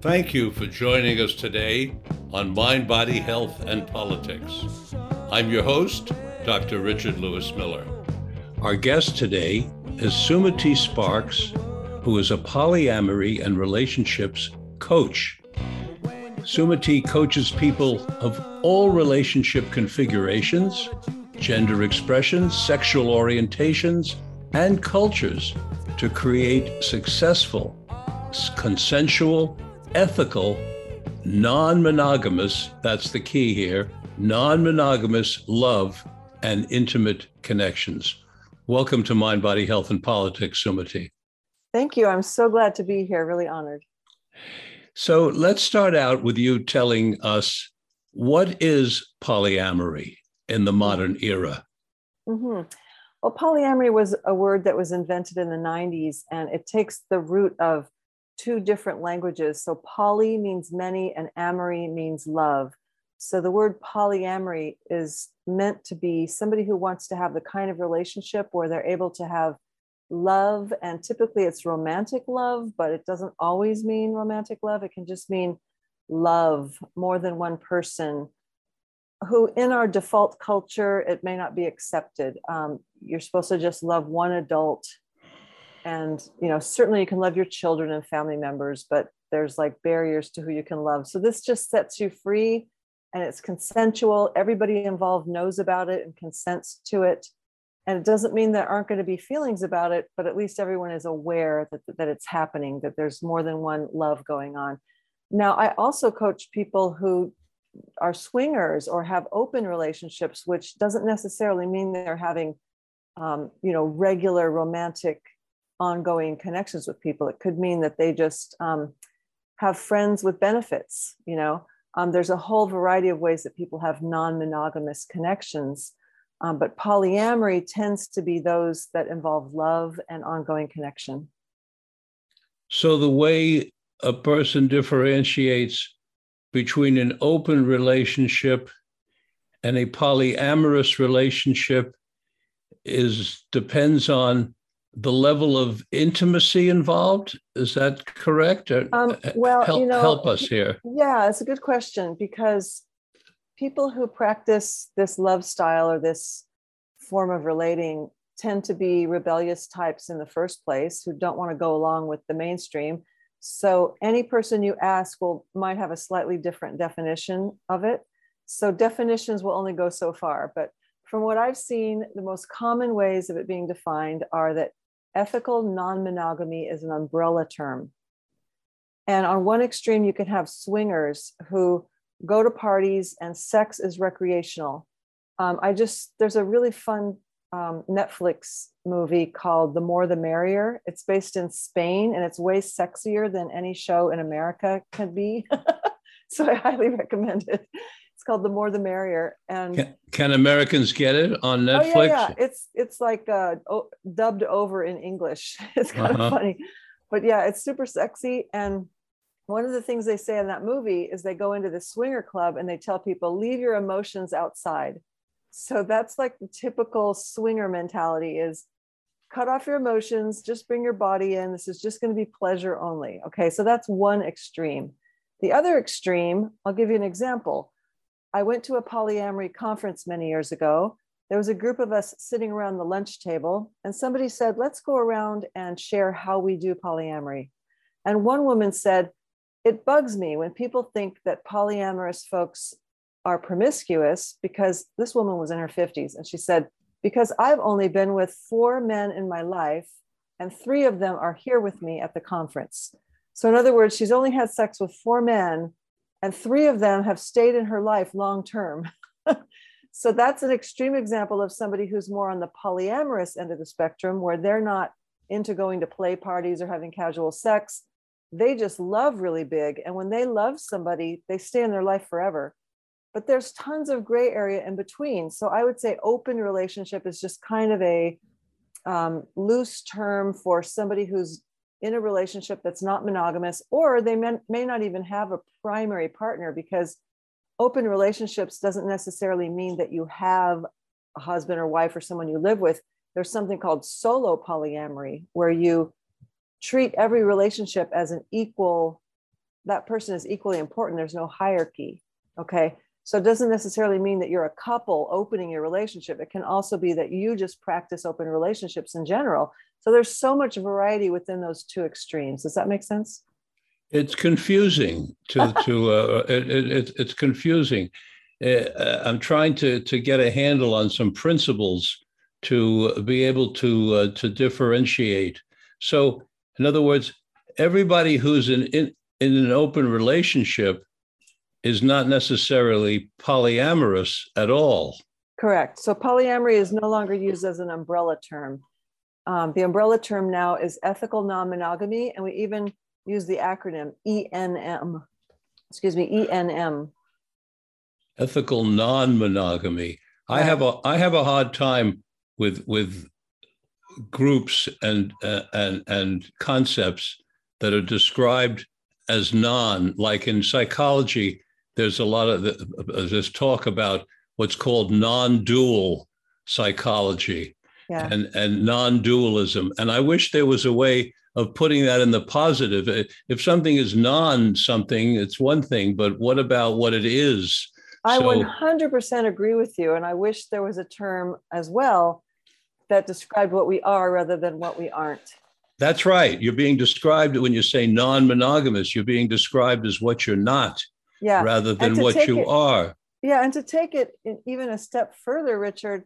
Thank you for joining us today on Mind, Body, Health, and Politics. I'm your host, Dr. Richard Lewis Miller. Our guest today is Sumati Sparks, who is a polyamory and relationships coach. Sumati coaches people of all relationship configurations, gender expressions, sexual orientations, and cultures to create successful, consensual, ethical, non monogamous, that's the key here, non monogamous love and intimate connections. Welcome to Mind, Body, Health, and Politics, Sumati. Thank you. I'm so glad to be here. Really honored. So let's start out with you telling us what is polyamory in the modern era? Mm-hmm. Well, polyamory was a word that was invented in the 90s, and it takes the root of two different languages. So poly means many and amory means love. So the word polyamory is meant to be somebody who wants to have the kind of relationship where they're able to have love and typically it's romantic love, but it doesn't always mean romantic love. It can just mean love more than one person who in our default culture it may not be accepted. Um, you're supposed to just love one adult and you know certainly you can love your children and family members but there's like barriers to who you can love. So this just sets you free and it's consensual. Everybody involved knows about it and consents to it and it doesn't mean there aren't going to be feelings about it but at least everyone is aware that, that it's happening that there's more than one love going on now i also coach people who are swingers or have open relationships which doesn't necessarily mean they're having um, you know regular romantic ongoing connections with people. It could mean that they just um, have friends with benefits. You know, um, there's a whole variety of ways that people have non-monogamous connections. Um, but polyamory tends to be those that involve love and ongoing connection. So the way a person differentiates between an open relationship and a polyamorous relationship is depends on the level of intimacy involved. Is that correct? Um, uh, well, help, you know, help us here. Yeah, it's a good question because people who practice this love style or this form of relating tend to be rebellious types in the first place who don't want to go along with the mainstream. So any person you ask will might have a slightly different definition of it. So definitions will only go so far, but from what I've seen, the most common ways of it being defined are that ethical non monogamy is an umbrella term. And on one extreme, you can have swingers who go to parties and sex is recreational. Um, I just, there's a really fun um, Netflix movie called The More the Merrier. It's based in Spain and it's way sexier than any show in America could be. so I highly recommend it It's called The More the Merrier. And can, can Americans get it on Netflix? Oh, yeah, yeah. It's it's like uh, oh, dubbed over in English. It's kind uh-huh. of funny, but yeah, it's super sexy. And one of the things they say in that movie is they go into the swinger club and they tell people leave your emotions outside. So that's like the typical swinger mentality is cut off your emotions, just bring your body in. This is just going to be pleasure only. Okay, so that's one extreme. The other extreme, I'll give you an example. I went to a polyamory conference many years ago. There was a group of us sitting around the lunch table, and somebody said, Let's go around and share how we do polyamory. And one woman said, It bugs me when people think that polyamorous folks are promiscuous because this woman was in her 50s. And she said, Because I've only been with four men in my life, and three of them are here with me at the conference. So, in other words, she's only had sex with four men and three of them have stayed in her life long term. so that's an extreme example of somebody who's more on the polyamorous end of the spectrum, where they're not into going to play parties or having casual sex. They just love really big. And when they love somebody, they stay in their life forever. But there's tons of gray area in between. So I would say open relationship is just kind of a um, loose term for somebody who's in a relationship that's not monogamous, or they may, may not even have a primary partner because open relationships doesn't necessarily mean that you have a husband or wife or someone you live with. There's something called solo polyamory, where you treat every relationship as an equal, that person is equally important. There's no hierarchy. Okay. So it doesn't necessarily mean that you're a couple opening your relationship. It can also be that you just practice open relationships in general. So there's so much variety within those two extremes. Does that make sense? It's confusing to to uh, it, it, it's confusing. Uh, I'm trying to to get a handle on some principles to be able to uh, to differentiate. So, in other words, everybody who's in, in in an open relationship is not necessarily polyamorous at all. Correct. So polyamory is no longer used as an umbrella term. Um, the umbrella term now is ethical non-monogamy, and we even use the acronym ENM. Excuse me, ENM. Ethical non-monogamy. Right. I have a I have a hard time with with groups and uh, and and concepts that are described as non. Like in psychology, there's a lot of the, this talk about what's called non-dual psychology yeah. and, and non-dualism. And I wish there was a way of putting that in the positive. If something is non something, it's one thing, but what about what it is? I so, 100% agree with you. And I wish there was a term as well that described what we are rather than what we aren't. That's right. You're being described when you say non monogamous, you're being described as what you're not yeah. rather than what you it, are. Yeah, and to take it even a step further, Richard,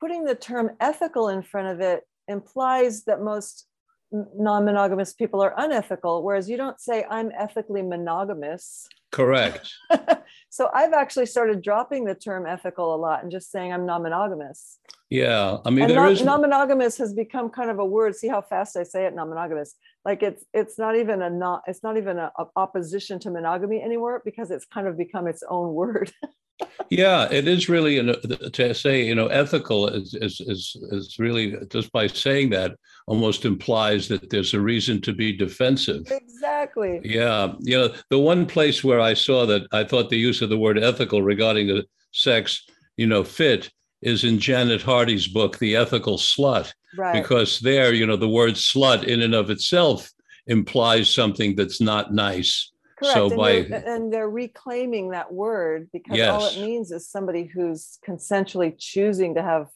putting the term ethical in front of it implies that most non-monogamous people are unethical whereas you don't say i'm ethically monogamous. Correct. So i've actually started dropping the term ethical a lot and just saying i'm non-monogamous. Yeah i mean non- is... non-monogamous has become kind of a word see how fast i say it non-monogamous. Like it's it's not even a not it's not even a, a opposition to monogamy anymore because it's kind of become its own word yeah it is really an, uh, to say you know ethical is, is is is really just by saying that almost implies that there's a reason to be defensive. Exactly. Yeah you know the one place where i saw that i thought the use of the word ethical regarding the sex you know fit is in janet hardy's book the ethical slut. Right. because there you know the word slut in and of itself implies something that's not nice Correct. So and by they're, and they're reclaiming that word because yes. all it means is somebody who's consensually choosing to have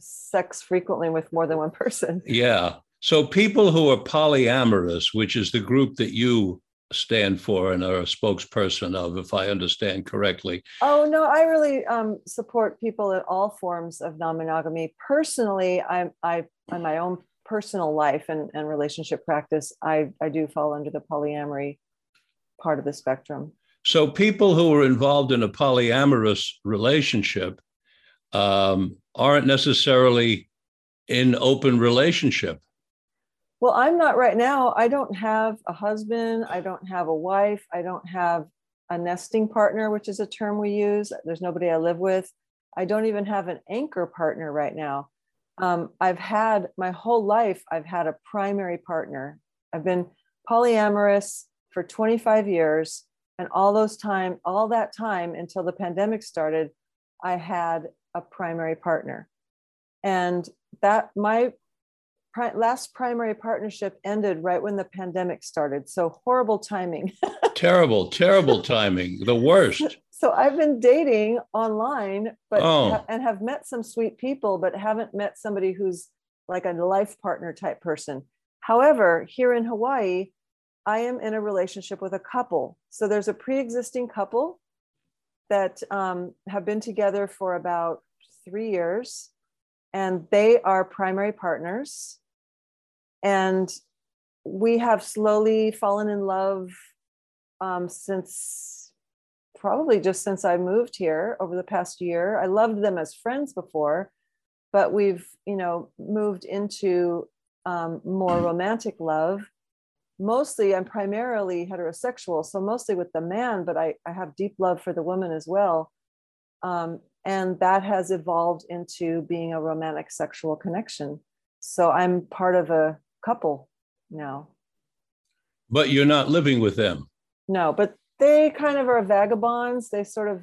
sex frequently with more than one person. Yeah. So people who are polyamorous, which is the group that you stand for and are a spokesperson of, if I understand correctly. Oh no, I really um, support people in all forms of non-monogamy. Personally, I'm I in my own personal life and, and relationship practice, I, I do fall under the polyamory part of the spectrum. So people who are involved in a polyamorous relationship um, aren't necessarily in open relationship. Well, I'm not right now. I don't have a husband. I don't have a wife. I don't have a nesting partner, which is a term we use. There's nobody I live with. I don't even have an anchor partner right now. Um, I've had my whole life, I've had a primary partner. I've been polyamorous for 25 years. And all those time, all that time until the pandemic started, I had a primary partner. And that my pri- last primary partnership ended right when the pandemic started. So horrible timing. terrible, terrible timing. The worst. So I've been dating online, but oh. ha- and have met some sweet people, but haven't met somebody who's like a life partner type person. However, here in Hawaii, I am in a relationship with a couple. So there's a pre existing couple that um, have been together for about three years, and they are primary partners. And we have slowly fallen in love um, since probably just since I moved here over the past year. I loved them as friends before, but we've, you know, moved into um, more romantic love mostly I'm primarily heterosexual, so mostly with the man, but I, I have deep love for the woman as well. Um, and that has evolved into being a romantic sexual connection. So I'm part of a couple now. But you're not living with them. No, but they kind of are vagabonds. They sort of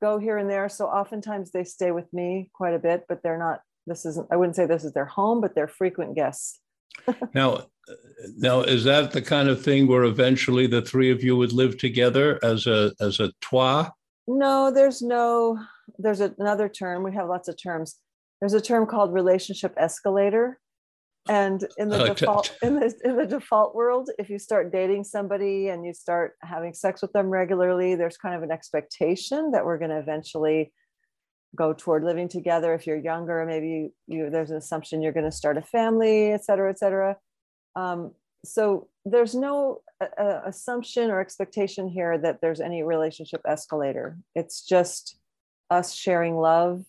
go here and there. So oftentimes they stay with me quite a bit, but they're not, this isn't, I wouldn't say this is their home, but they're frequent guests. now, now is that the kind of thing where eventually the three of you would live together as a as a trois? No, there's no. There's another term. We have lots of terms. There's a term called relationship escalator, and in the uh, default t- in the in the default world, if you start dating somebody and you start having sex with them regularly, there's kind of an expectation that we're going to eventually go toward living together. If you're younger, maybe you, you there's an assumption you're going to start a family, et cetera, et cetera. Um, so there's no uh, uh, assumption or expectation here that there's any relationship escalator. It's just us sharing love,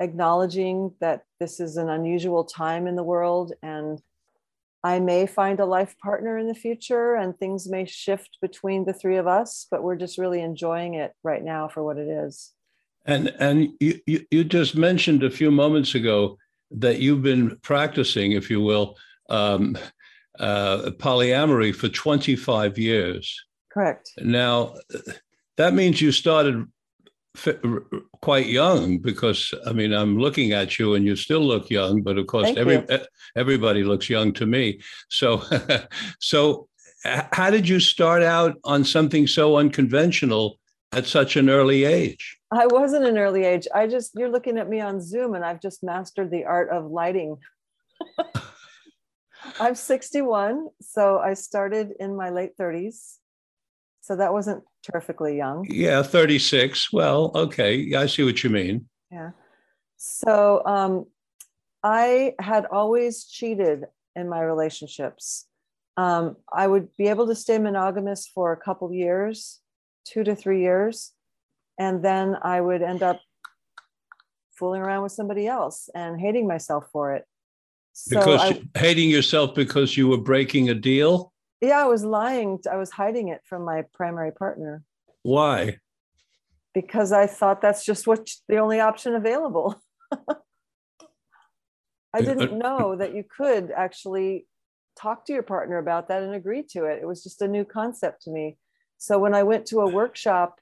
acknowledging that this is an unusual time in the world and I may find a life partner in the future and things may shift between the three of us, but we're just really enjoying it right now for what it is. And and you, you, you just mentioned a few moments ago that you've been practicing, if you will, um, uh, polyamory for 25 years. Correct. Now, that means you started quite young because I mean I'm looking at you and you still look young, but of course Thank every you. everybody looks young to me. So, so how did you start out on something so unconventional at such an early age? I wasn't an early age. I just you're looking at me on Zoom and I've just mastered the art of lighting. I'm 61, so I started in my late 30s. So that wasn't terrifically young. Yeah, 36. Well, okay. I see what you mean. Yeah. So um, I had always cheated in my relationships. Um, I would be able to stay monogamous for a couple years, two to three years, and then I would end up fooling around with somebody else and hating myself for it. So because I, hating yourself because you were breaking a deal? Yeah, I was lying. I was hiding it from my primary partner. Why? Because I thought that's just what the only option available. I uh, didn't uh, know that you could actually talk to your partner about that and agree to it. It was just a new concept to me. So when I went to a workshop,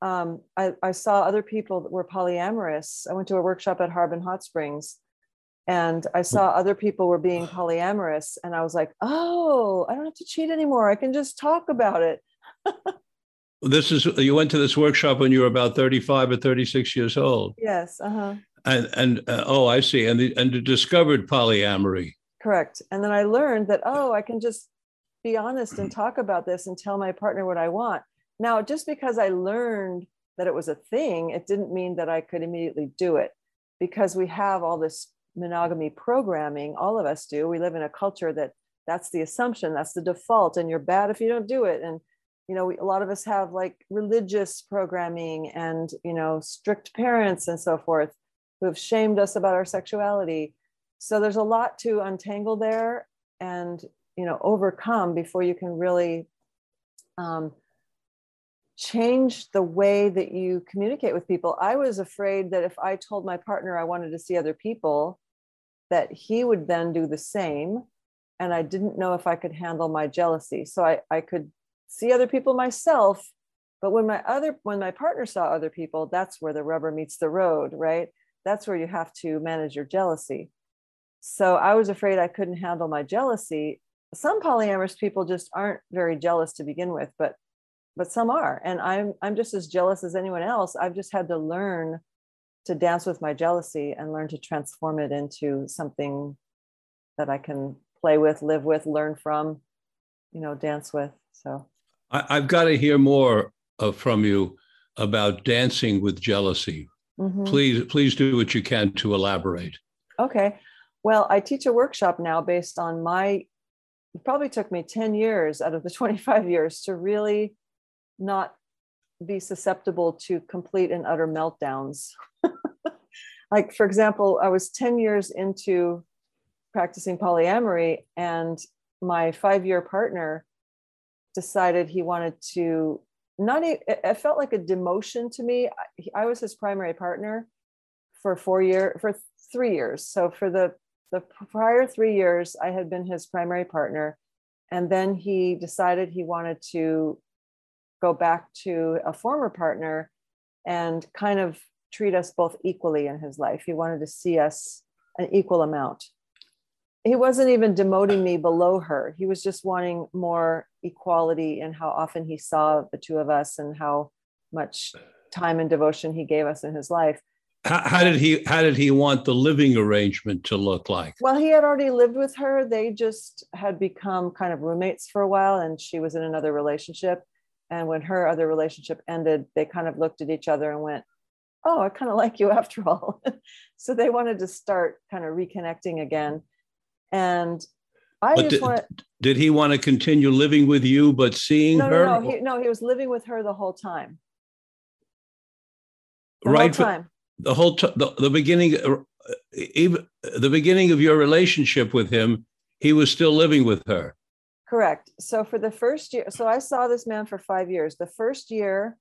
um, I, I, saw other people that were polyamorous. I went to a workshop at Harbin Hot Springs and I saw other people were being polyamorous, and I was like, oh, I don't have to cheat anymore. I can just talk about it. this is you went to this workshop when you were about 35 or 36 years old. Yes. Uh-huh. And and uh, oh, I see. And the, and discovered polyamory. Correct. And then I learned that oh, I can just be honest and talk about this and tell my partner what I want. Now, just because I learned that it was a thing, it didn't mean that I could immediately do it because we have all this monogamy programming all of us do. We live in a culture that that's the assumption that's the default and you're bad if you don't do it. And you know we, a lot of us have like religious programming and you know strict parents and so forth who have shamed us about our sexuality. So there's a lot to untangle there and you know overcome before you can really um, change the way that you communicate with people. I was afraid that if I told my partner I wanted to see other people, that he would then do the same. And I didn't know if I could handle my jealousy. So I, I could see other people myself. But when my other when my partner saw other people, that's where the rubber meets the road, right? That's where you have to manage your jealousy. So I was afraid I couldn't handle my jealousy. Some polyamorous people just aren't very jealous to begin with, but but some are. And I'm I'm just as jealous as anyone else. I've just had to learn to dance with my jealousy and learn to transform it into something that I can play with, live with, learn from, you know, dance with. So I, have got to hear more uh, from you about dancing with jealousy. Mm-hmm. Please, please do what you can to elaborate. Okay. Well, I teach a workshop now based on my, it probably took me 10 years out of the 25 years to really not be susceptible to complete and utter meltdowns. like, for example, I was 10 years into practicing polyamory, and my five year partner decided he wanted to not, it felt like a demotion to me. I was his primary partner for four years, for three years. So for the, the prior three years, I had been his primary partner. And then he decided he wanted to go back to a former partner and kind of treat us both equally in his life. He wanted to see us an equal amount. He wasn't even demoting me below her. He was just wanting more equality in how often he saw the two of us and how much time and devotion he gave us in his life. How, how, did he how did he want the living arrangement to look like? Well, he had already lived with her. They just had become kind of roommates for a while and she was in another relationship. And when her other relationship ended, they kind of looked at each other and went, Oh, I kind of like you after all. so they wanted to start kind of reconnecting again. And I but just did, want did he want to continue living with you but seeing no, her? No, no, he, no, he was living with her the whole time. The right whole time. the whole t- the, the beginning uh, even the beginning of your relationship with him, he was still living with her. Correct. So for the first year, so I saw this man for five years. The first year,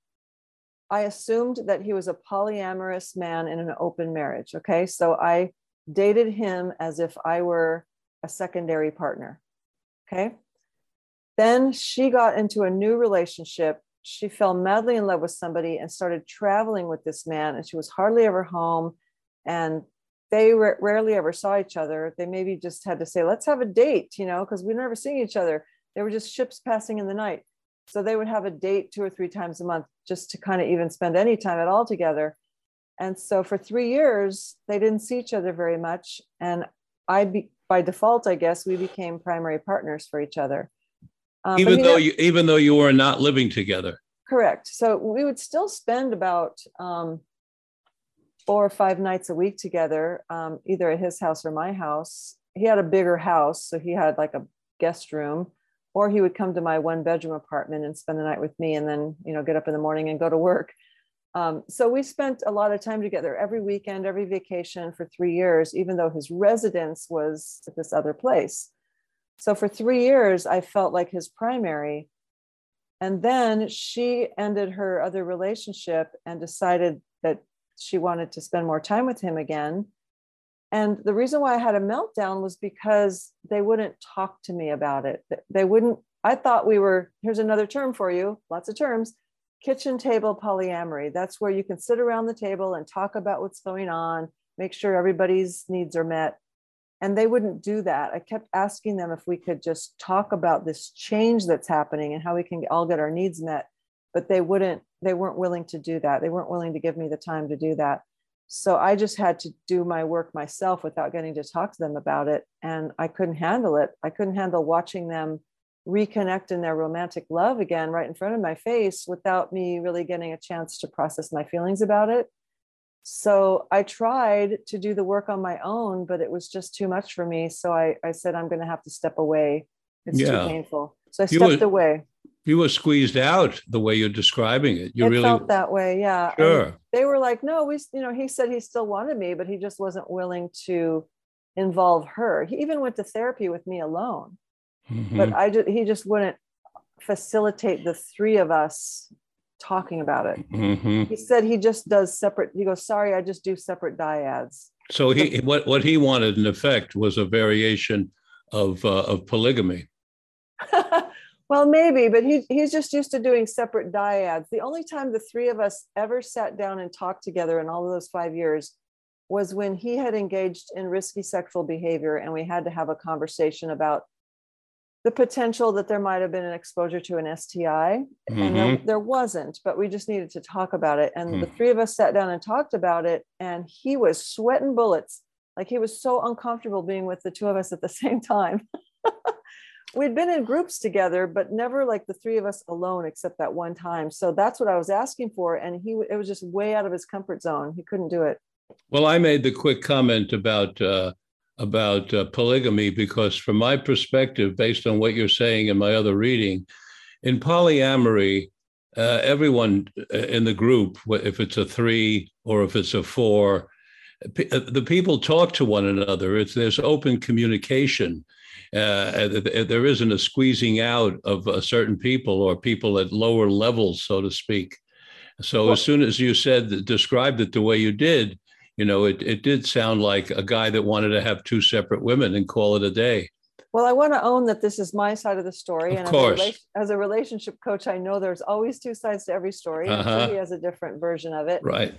I assumed that he was a polyamorous man in an open marriage. Okay. So I dated him as if I were a secondary partner. Okay. Then she got into a new relationship. She fell madly in love with somebody and started traveling with this man, and she was hardly ever home. And they r- rarely ever saw each other. They maybe just had to say, let's have a date, you know, because we never seen each other. They were just ships passing in the night. So they would have a date two or three times a month just to kind of even spend any time at all together. And so for three years, they didn't see each other very much. And I, be, by default, I guess, we became primary partners for each other. Um, even though you, even though you were not living together. Correct. So we would still spend about um, four or five nights a week together, um, either at his house or my house. He had a bigger house, so he had like a guest room, or he would come to my one bedroom apartment and spend the night with me, and then you know get up in the morning and go to work. Um, so we spent a lot of time together every weekend, every vacation for three years, even though his residence was at this other place. So for three years, I felt like his primary. And then she ended her other relationship and decided she wanted to spend more time with him again. And the reason why I had a meltdown was because they wouldn't talk to me about it. They wouldn't, I thought we were, here's another term for you, lots of terms kitchen table polyamory. That's where you can sit around the table and talk about what's going on, make sure everybody's needs are met. And they wouldn't do that. I kept asking them if we could just talk about this change that's happening and how we can all get our needs met. But they wouldn't they weren't willing to do that. They weren't willing to give me the time to do that. So I just had to do my work myself without getting to talk to them about it. And I couldn't handle it. I couldn't handle watching them reconnect in their romantic love again right in front of my face without me really getting a chance to process my feelings about it. So I tried to do the work on my own, but it was just too much for me. So I, I said, I'm going to have to step away. It's yeah. too painful. So I stepped away you were squeezed out the way you're describing it. You it really felt that way, yeah. Sure. And they were like, no, we, you know, he said he still wanted me, but he just wasn't willing to involve her. He even went to therapy with me alone, mm-hmm. but I just he just wouldn't facilitate the three of us talking about it. Mm-hmm. He said he just does separate. He goes, sorry, I just do separate dyads. So he what what he wanted in effect was a variation of uh, of polygamy. Well, maybe, but he, he's just used to doing separate dyads. The only time the three of us ever sat down and talked together in all of those five years was when he had engaged in risky sexual behavior and we had to have a conversation about the potential that there might have been an exposure to an STI. Mm-hmm. And there, there, wasn't, but we just needed to talk about it. And mm. the three of us sat down and talked about it. And he was sweating bullets. Like he was so uncomfortable being with the two of us at the same time. We'd been in groups together, but never like the three of us alone, except that one time. So that's what I was asking for, and he it was just way out of his comfort zone. He couldn't do it. Well, I made the quick comment about uh, about uh, polygamy because, from my perspective, based on what you're saying in my other reading, in polyamory, uh, everyone uh, in the group, if it's a three or if it's a four, uh, the people talk to one another. It's there's open communication there isn't a squeezing out of uh, certain people or people at lower levels, so to speak. So well, as soon as you said described it the way you did, you know, it, it did sound like a guy that wanted to have two separate women and call it a day. Well, I want to own that this is my side of the story. Of and course. As a, as a relationship coach, I know there's always two sides to every story. Uh-huh. sure he has a different version of it. Right.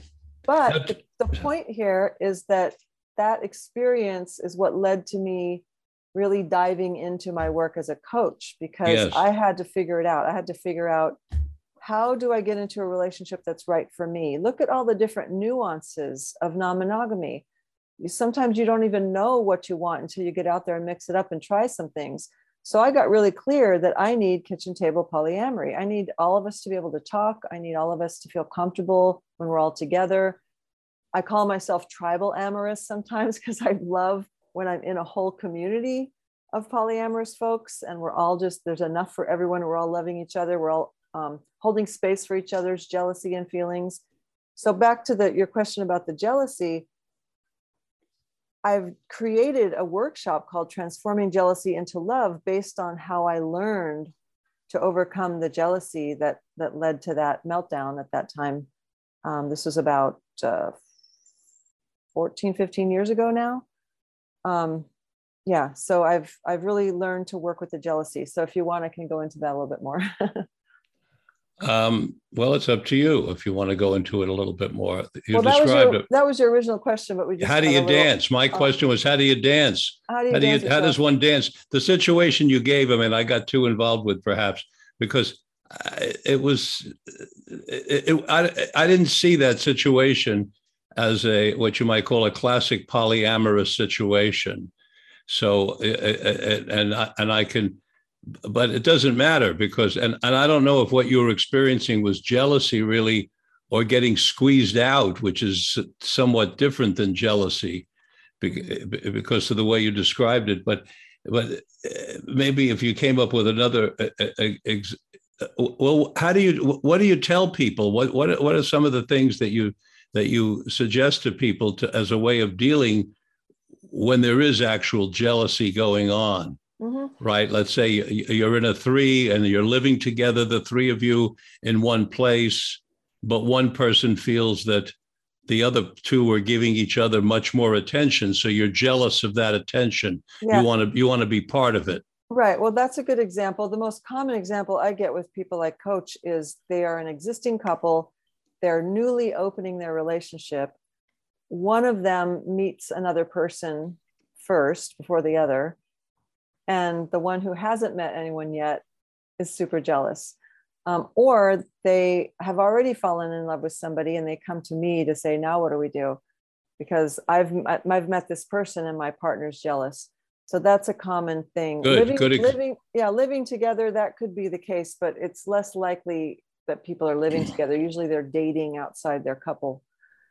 But That- the, the point here is that that experience is what led to me really diving into my work as a coach because Yes. I had to figure it out. I had to figure out how do I get into a relationship that's right for me? Look at all the different nuances of non monogamy. Sometimes you don't even know what you want until you get out there and mix it up and try some things. So I got really clear that I need kitchen table polyamory. I need all of us to be able to talk. I need all of us to feel comfortable when we're all together. I call myself tribal amorous sometimes because I love when I'm in a whole community of polyamorous folks and we're all just, there's enough for everyone. We're all loving each other. We're all um, holding space for each other's jealousy and feelings. So back to the, your question about the jealousy, I've created a workshop called Transforming Jealousy into Love based on how I learned to overcome the jealousy that that led to that meltdown at that time. Um, this was about uh, 14, 15 years ago now. Um, yeah, so I've I've really learned to work with the jealousy. So if you want, I can go into that a little bit more. Um, well, it's up to you if you want to go into it a little bit more. You well, that was described your it. that was your original question, but we just How do a you little- dance? My question was, how do you dance? How do you How do you, how does one dance? The situation you gave him, and I got too involved with perhaps because I, it was, it, it, I, I didn't see that situation as a, what you might call a classic polyamorous situation. So, uh, uh, and I, and I can, but it doesn't matter because, and, and I don't know if what you were experiencing was jealousy really, or getting squeezed out, which is somewhat different than jealousy because of the way you described it. But but maybe if you came up with another, well, how do you? What do you tell people? What what what are some of the things that you that you suggest to people to as a way of dealing when there is actual jealousy going on? Mhm. right? Let's say you- you're in a three and you're living together, the three of you in one place, but one person feels that the other two are giving each other much more attention. So you're jealous of that attention. Yeah. You want to you want to be part of it. Right. Well, that's a good example. The most common example I get with people like coach is they are an existing couple, they're newly opening their relationship. One of them meets another person first before the other, and the one who hasn't met anyone yet is super jealous. Um, or they have already fallen in love with somebody and they come to me to say, now what do we do? Because I've, I've met this person and my partner's jealous. So that's a common thing. Good, living, good living, yeah, living together, that could be the case, but it's less likely that people are living together. Usually they're dating outside their couple.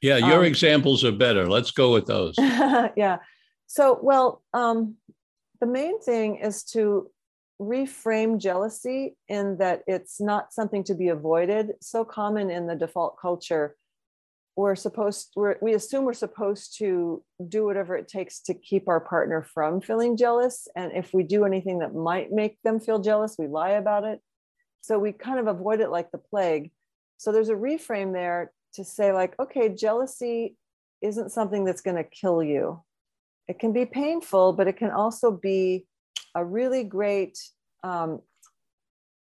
Yeah, your Um, examples are better. Let's go with those. yeah. So, well, um, the main thing is to reframe jealousy in that it's not something to be avoided. So common in the default culture. We're supposed, we're, we assume we're supposed to do whatever it takes to keep our partner from feeling jealous. And if we do anything that might make them feel jealous, we lie about it. So we kind of avoid it like the plague. So there's a reframe there to say, like, okay, jealousy isn't something that's going to kill you. It can be painful, but it can also be a really great um,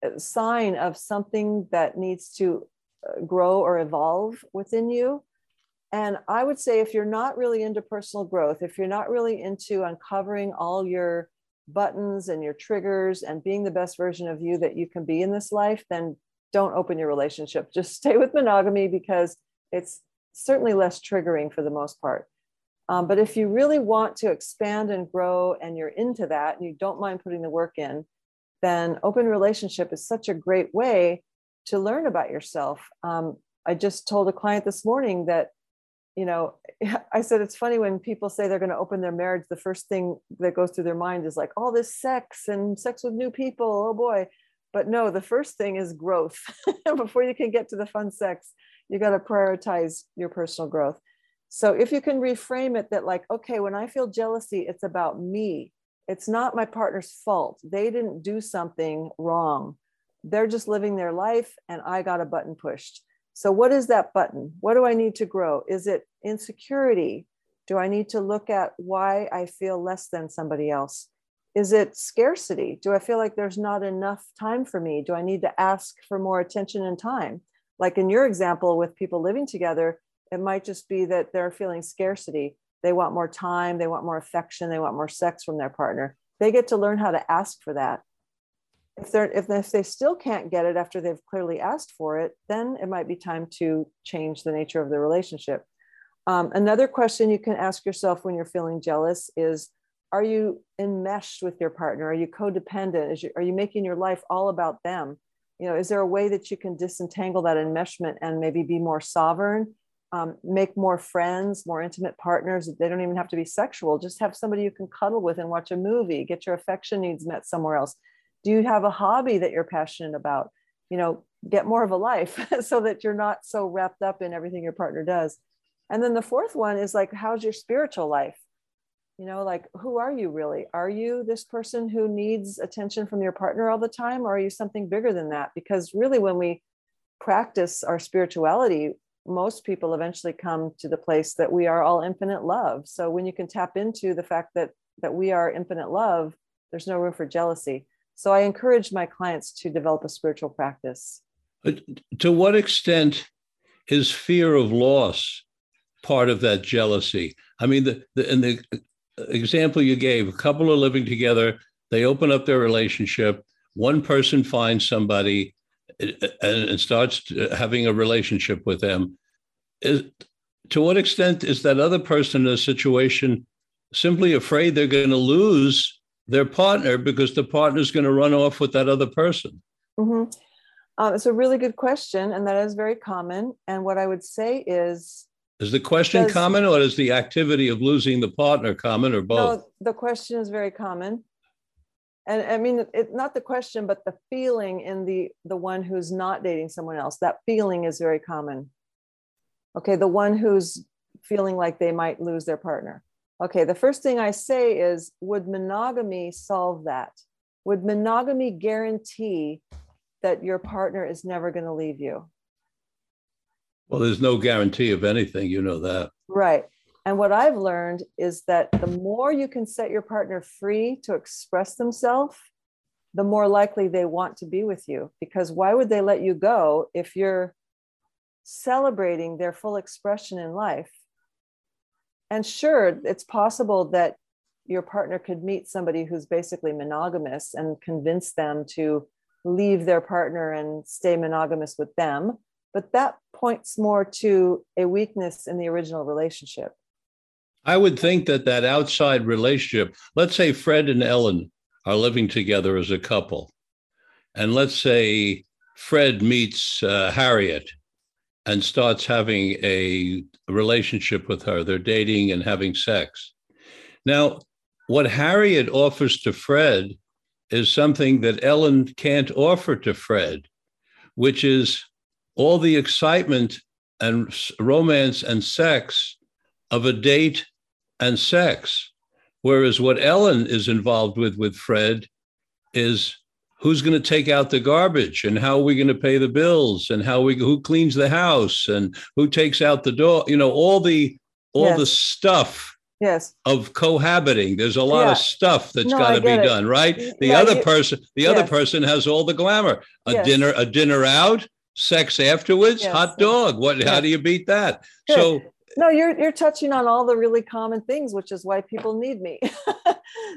uh, sign of something that needs to uh, grow or evolve within you. And I would say if you're not really into personal growth, if you're not really into uncovering all your buttons and your triggers and being the best version of you that you can be in this life, then don't open your relationship. Just stay with monogamy because it's certainly less triggering for the most part. Um, but if you really want to expand and grow and you're into that and you don't mind putting the work in, then open relationship is such a great way to learn about yourself. Um, I just told a client this morning that, you know, I said it's funny when people say they're going to open their marriage, the first thing that goes through their mind is like, all this sex and sex with new people. Oh boy. But no, the first thing is growth. Before you can get to the fun sex, you got to prioritize your personal growth. So if you can reframe it that, like, okay, when I feel jealousy, it's about me. It's not my partner's fault. They didn't do something wrong. They're just living their life, and I got a button pushed. So, what is that button? What do I need to grow? Is it insecurity? Do I need to look at why I feel less than somebody else? is it scarcity? Do I feel like there's not enough time for me? Do I need to ask for more attention and time? Like in your example with people living together, it might just be that they're feeling scarcity. They want more time, they want more affection, they want more sex from their partner. They get to learn how to ask for that. If they're if, if they still can't get it after they've clearly asked for it, then it might be time to change the nature of the relationship. Um, another question you can ask yourself when you're feeling jealous is are you enmeshed with your partner? Are you codependent? You, are you making your life all about them? You know is there a way that you can disentangle that enmeshment and maybe be more sovereign? Um, make more friends more intimate partners. They don't even have to be sexual. Just have somebody you can cuddle with and watch a movie. Get your affection needs met somewhere else do you have a hobby that you're passionate about? You know get more of a life so that you're not so wrapped up in everything your partner does. And then the fourth one is like how's your spiritual life? You know like who are you really? Are you this person who needs attention from your partner all the time or are you something bigger than that? Because really when we practice our spirituality most people eventually come to the place that we are all infinite love. So when you can tap into the fact that that we are infinite love there's no room for jealousy so i encourage my clients to develop a spiritual practice to what extent is fear of loss part of that jealousy i mean the, the in the example you gave, a couple are living together, they open up their relationship, one person finds somebody eh, eh, and, starts eh, having a relationship with them. Is, to what extent is that other person in a situation simply afraid they're going to lose their partner because the partner is going to run off with that other person? Mm-hmm. Uh, it's a really good question, and that is very common. And what I would say is is the question Does, common or is the activity of losing the partner common or both? No, the question is very common. And I mean, it, not the question, but the feeling in the, the one who's not dating someone else, that feeling is very common. Okay, the one who's feeling like they might lose their partner. Okay, the first thing I say is would monogamy solve that? Would monogamy guarantee that your partner is never going to leave you? Well, there's no guarantee of anything, you know that. Right. And what I've learned is that the more you can set your partner free to express themselves, the more likely they want to be with you. Because why would they let you go if you're celebrating their full expression in life? And sure, it's possible that your partner could meet somebody who's basically monogamous and convince them to leave their partner and stay monogamous with them but that points more to a weakness in the original relationship. I would think that that outside relationship, let's say Fred and Ellen are living together as a couple, and let's say Fred meets uh, Harriet and starts having a relationship with her. They're dating and having sex. Now, what Harriet offers to Fred is something that Ellen can't offer to Fred, which is all the excitement and romance and sex of a date and sex. Whereas what Ellen is involved with with Fred is who's going to take out the garbage and how are we going to pay the bills and how we who cleans the house and who takes out the door you know all the all yes. the stuff yes of cohabiting there's a lot yeah. of stuff that's no, got to be it. done right the yeah, other you, person the yes. other person has all the glamour a yes. dinner a dinner out sex afterwards hot dog what how do you beat that Good. so no you're you're touching on all the really common things which is why people need me.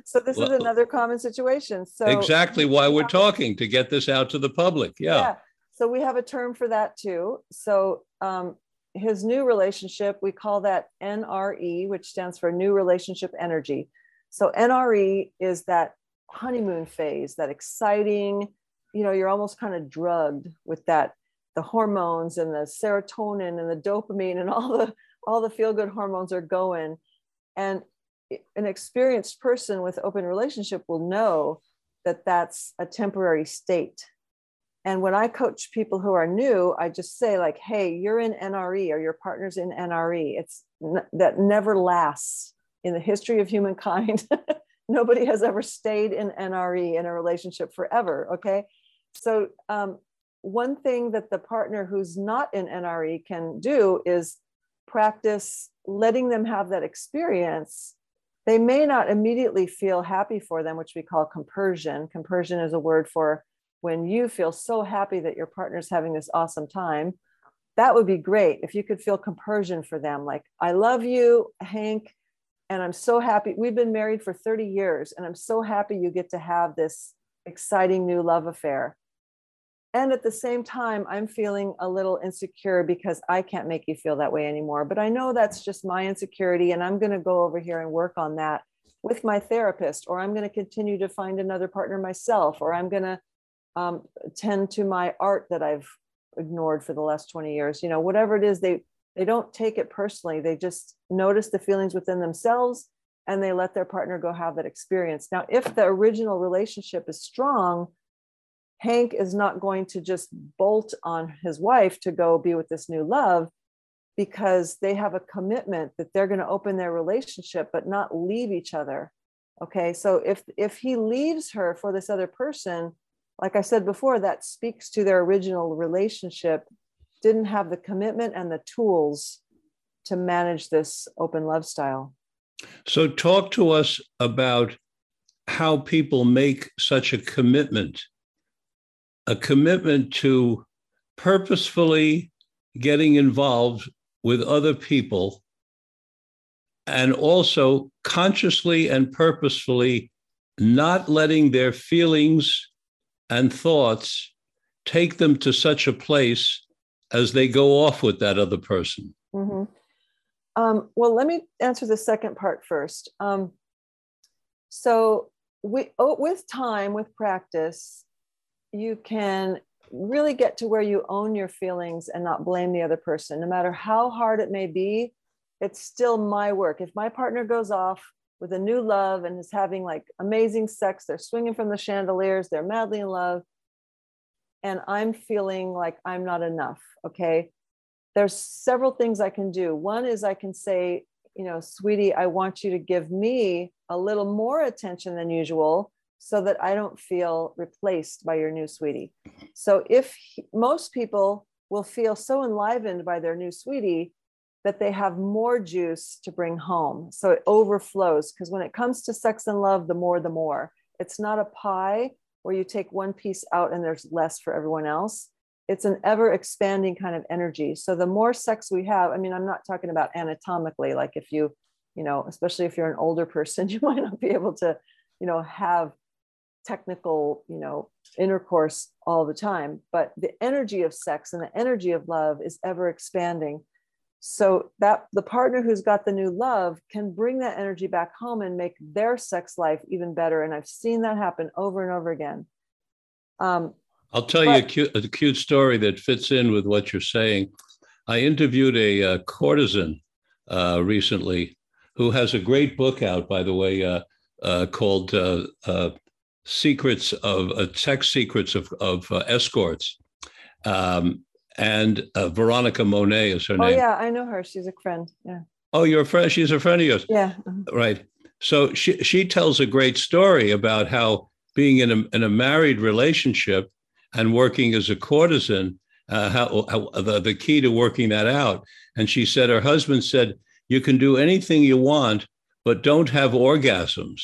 So this well, is another common situation. So exactly why we're talking to get this out to the public yeah, yeah. so we have a term for that too. So um, his new relationship we call that nre which stands for new relationship energy. So nre is that honeymoon phase that exciting you know you're almost kind of drugged with that the hormones and the serotonin and the dopamine and all the all the feel good hormones are going. And an experienced person with open relationship will know that that's a temporary state. And when i coach people who are new i just say like hey you're in nre or your partner's in nre it's that never lasts in the history of humankind. Nobody has ever stayed in nre in a relationship forever okay? So um, one thing that the partner who's not in NRE can do is practice letting them have that experience they may not immediately feel happy for them, which we call compersion. Compersion is a word for when you feel so happy that your partner's having this awesome time. That would be great if you could feel compersion for them. Like, I love you, Hank, and I'm so happy. We've been married for 30 years, and I'm so happy you get to have this exciting new love affair. And at the same time, I'm feeling a little insecure because I can't make you feel that way anymore. But I know that's just my insecurity. And I'm going to go over here and work on that with my therapist, or I'm going to continue to find another partner myself, or I'm going to um, tend to my art that I've ignored for the last 20 years. You know, whatever it is, they they don't take it personally. They just notice the feelings within themselves and they let their partner go have that experience. Now, if the original relationship is strong, Hank is not going to just bolt on his wife to go be with this new love because they have a commitment that they're going to open their relationship but not leave each other. Okay? So if if he leaves her for this other person, like I said before, that speaks to their original relationship didn't have the commitment and the tools to manage this open love style. So talk to us about how people make such a commitment a commitment to purposefully getting involved with other people and also consciously and purposefully not letting their feelings and thoughts take them to such a place as they go off with that other person. Mm-hmm. Um, well, let me answer the second part first. Um, so, we, oh, with time, with practice, you can really get to where you own your feelings and not blame the other person. No matter how hard it may be, it's still my work. If my partner goes off with a new love and is having like amazing sex, they're swinging from the chandeliers, they're madly in love, and I'm feeling like I'm not enough. Okay. There's several things I can do. One is I can say, you know, sweetie, I want you to give me a little more attention than usual so that I don't feel replaced by your new sweetie. Mm-hmm. So if he, most people will feel so enlivened by their new sweetie that they have more juice to bring home. So it overflows because when it comes to sex and love, the more the more. It's not a pie where you take one piece out and there's less for everyone else. It's an ever expanding kind of energy. So the more sex we have, I mean, I'm not talking about anatomically, like if you, you know, especially if you're an older person, you might not be able to, you know, have technical, you know, intercourse all the time, but the energy of sex and the energy of love is ever expanding. So that the partner who's got the new love can bring that energy back home and make their sex life even better. And I've seen that happen over and over again. Um, I'll tell but, you a cute, a cute story that fits in with what you're saying. I interviewed a, a uh, courtesan uh, recently who has a great book out, by the way, uh, uh, called uh, uh, secrets of uh, sex secrets of, of uh, escorts. Um, and uh, Veronica Monet is her oh, name. Oh yeah, I know her. She's a friend. Yeah. Oh, you're a friend. She's a friend of yours. Yeah. Right. So she she tells a great story about how being in a in a married relationship and working as a courtesan, uh, how, how the, the key to working that out. And she said her husband said, "You can do anything you want, but don't have orgasms."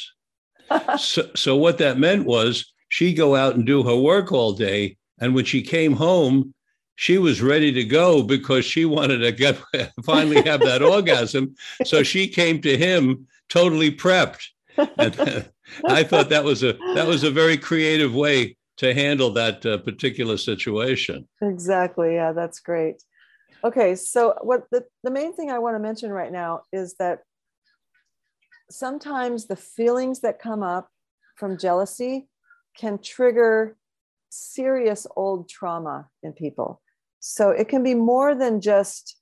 So, so what that meant was she'd go out and do her work all day. And when she came home, she was ready to go because she wanted to get finally have that orgasm. So she came to him totally prepped. And I thought that was a that was a very creative way to handle that uh, particular situation. Exactly. Yeah, that's great. Okay, so what the, the main thing I want to mention right now is that sometimes the feelings that come up from jealousy can trigger serious old trauma in people. So it can be more than just,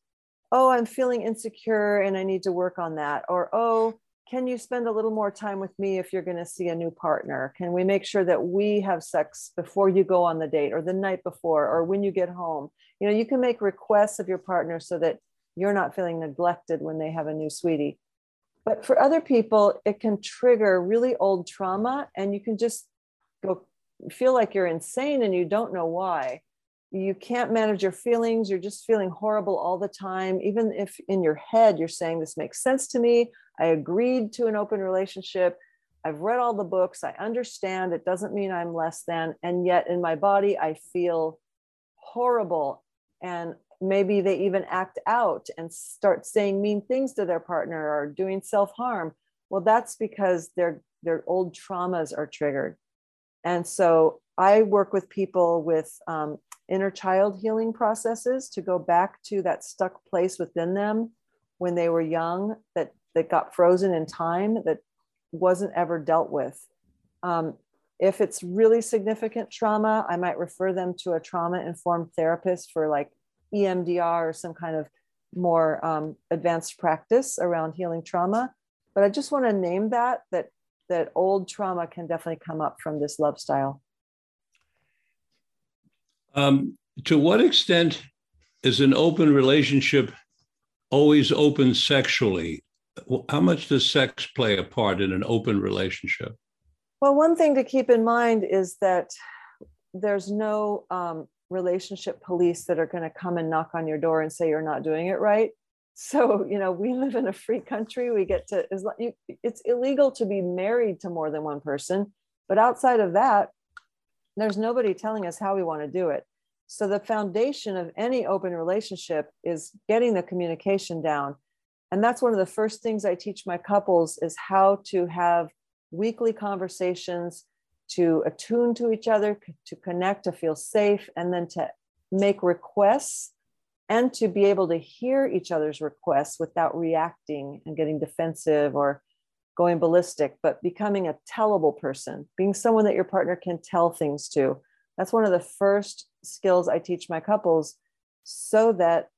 oh, I'm feeling insecure and I need to work on that. Or, oh, can you spend a little more time with me if you're going to see a new partner? Can we make sure that we have sex before you go on the date or the night before or when you get home? You know, you can make requests of your partner so that you're not feeling neglected when they have a new sweetie. But for other people, it can trigger really old trauma, and you can just go feel like you're insane and you don't know why. you can't manage your feelings. You're just feeling horrible all the time. Even if in your head you're saying, This makes sense to me. I agreed to an open relationship. I've read all the books. I understand. It doesn't mean I'm less than. And yet in my body, I feel horrible. And maybe they even act out and start saying mean things to their partner or doing self harm. Well, that's because their, their old traumas are triggered. And so I work with people with um, inner child healing processes to go back to that stuck place within them when they were young that that got frozen in time that wasn't ever dealt with. Um, if it's really significant trauma, I might refer them to a trauma informed therapist for like EMDR or some kind of more um, advanced practice around healing trauma. But I just want to name that that that old trauma can definitely come up from this love style. Um, to what extent is an open relationship always open sexually? How much does sex play a part in an open relationship? Well, one thing to keep in mind is that there's no um, relationship police that are going to come and knock on your door and say you're not doing it right. So, you know, we live in a free country. We get to, it's illegal to be married to more than one person. But outside of that, there's nobody telling us how we want to do it. So the foundation of any open relationship is getting the communication down. And that's one of the first things I teach my couples is how to have weekly conversations to attune to each other, to connect, to feel safe, and then to make requests and to be able to hear each other's requests without reacting and getting defensive or going ballistic, but becoming a tellable person, being someone that your partner can tell things to. That's one of the first skills I teach my couples so that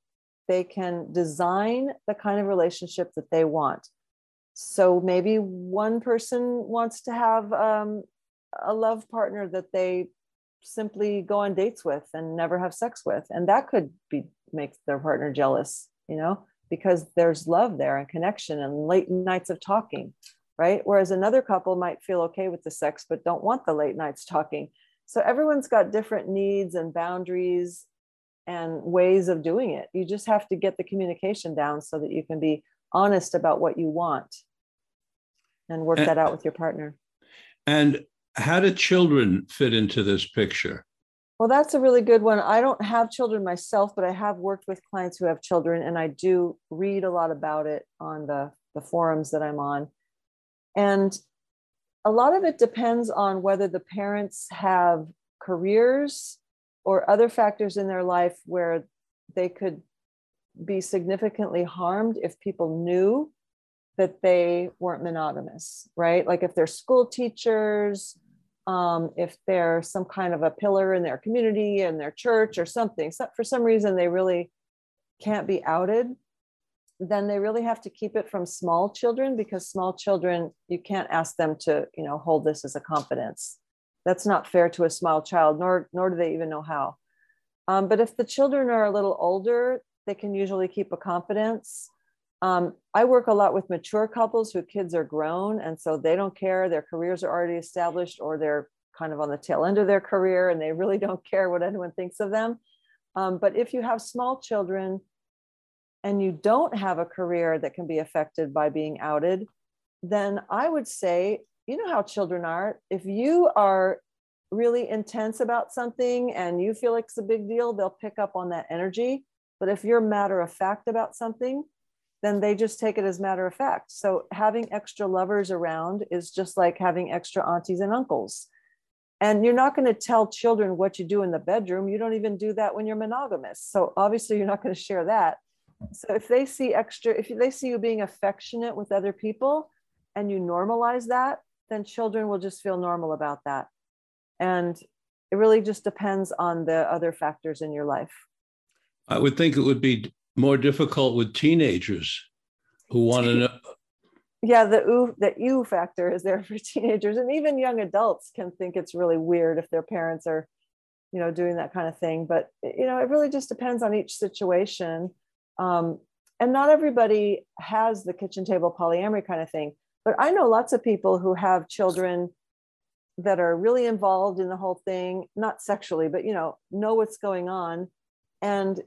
they can design the kind of relationship that they want. So maybe one person wants to have um, a love partner that they simply go on dates with and never have sex with, and that could be make their partner jealous, you know, because there's love there and connection and late nights of talking, right? Whereas another couple might feel okay with the sex but don't want the late nights talking so everyone's got different needs and boundaries and ways of doing it. You just have to get the communication down so that you can be honest about what you want and work and, that out with your partner. And how do children fit into this picture? Well, that's a really good one. I don't have children myself, but I have worked with clients who have children, and I do read a lot about it on the, the forums that I'm on. And a lot of it depends on whether the parents have careers or other factors in their life where they could be significantly harmed if people knew that they weren't monogamous, right? Like if they're school teachers, um, if they're some kind of a pillar in their community and their church or something, so for some reason they really can't be outed then they really have to keep it from small children because small children you can't ask them to you know hold this as a confidence. That's not fair to a small child nor nor do they even know how. Um, but if the children are a little older they can usually keep a confidence um, i work a lot with mature couples who kids are grown and so they don't care their careers are already established or they're kind of on the tail end of their career and they really don't care what anyone thinks of them um, but if you have small children and you don't have a career that can be affected by being outed, then I would say, you know how children are. If you are really intense about something and you feel like it's a big deal, they'll pick up on that energy. But if you're matter of fact about something, then they just take it as matter of fact. So having extra lovers around is just like having extra aunties and uncles. And you're not going to tell children what you do in the bedroom. You don't even do that when you're monogamous. So obviously, you're not going to share that. So if they see extra, if they see you being affectionate with other people and you normalize that, then children will just feel normal about that. And it really just depends on the other factors in your life. I would think it would be more difficult with teenagers who want to know. Yeah, the ooh, the you factor is there for teenagers, and even young adults can think it's really weird if their parents are, you know, doing that kind of thing. But you know, it really just depends on each situation um, and not everybody has the kitchen table polyamory kind of thing. But I know lots of people who have children that are really involved in the whole thing, not sexually, but you know, know what's going on. And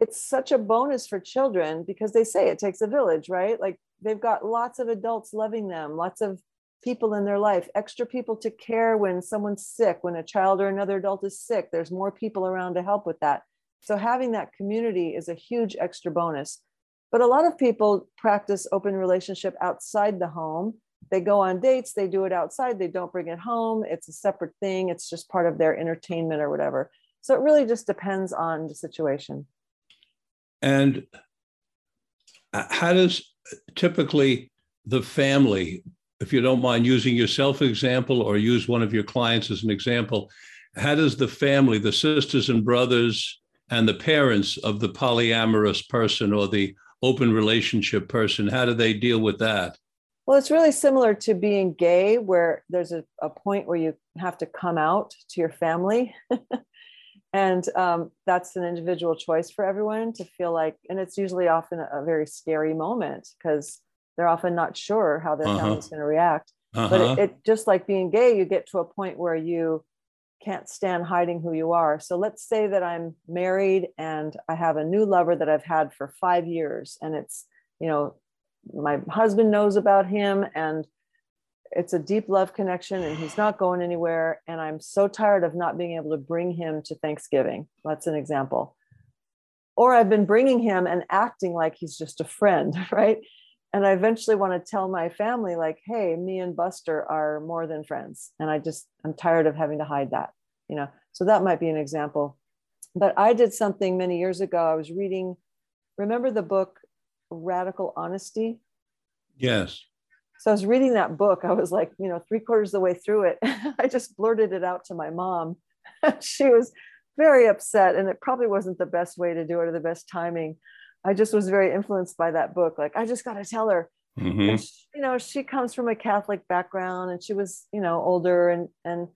it's such a bonus for children because they say it takes a village, right? Like they've got lots of adults loving them, lots of people in their life, extra people to care when someone's sick, when a child or another adult is sick. There's more people around to help with that. So having that community is a huge extra bonus. But a lot of people practice open relationship outside the home. They go on dates, they do it outside, they don't bring it home. It's a separate thing, it's just part of their entertainment or whatever. So it really just depends on the situation. And uh, how does typically the family, if you don't mind using yourself example or use one of your clients as an example, how does the family, the sisters and brothers and the parents of the polyamorous person or the open relationship person, how do they deal with that? Well, it's really similar to being gay, where there's a, a point where you have to come out to your family. and um, that's an individual choice for everyone to feel like and it's usually often a, very scary moment because they're often not sure how their uh-huh. family's going to react uh-huh. but it, it, just like being gay you get to a point where you can't stand hiding who you are so let's say that i'm married and i have a new lover that i've had for five years and it's you know my husband knows about him and it's a deep love connection and he's not going anywhere. And i'm so tired of not being able to bring him to thanksgiving. That's an example. Or i've been bringing him and acting like he's just a friend right? And i eventually want to tell my family like hey me and buster are more than friends. And i just i'm tired of having to hide that you know? So that might be an example. But i did something many years ago. I was reading remember the book radical honesty? Yes so I was reading that book. I was like, you know, three quarters of the way through it. I just blurted it out to my mom. she was very upset, and it probably wasn't the best way to do it or the best timing. I just was very influenced by that book. Like, I just got to tell her. Mm-hmm. She, you know, she comes from a Catholic background, and she was, you know, older, and and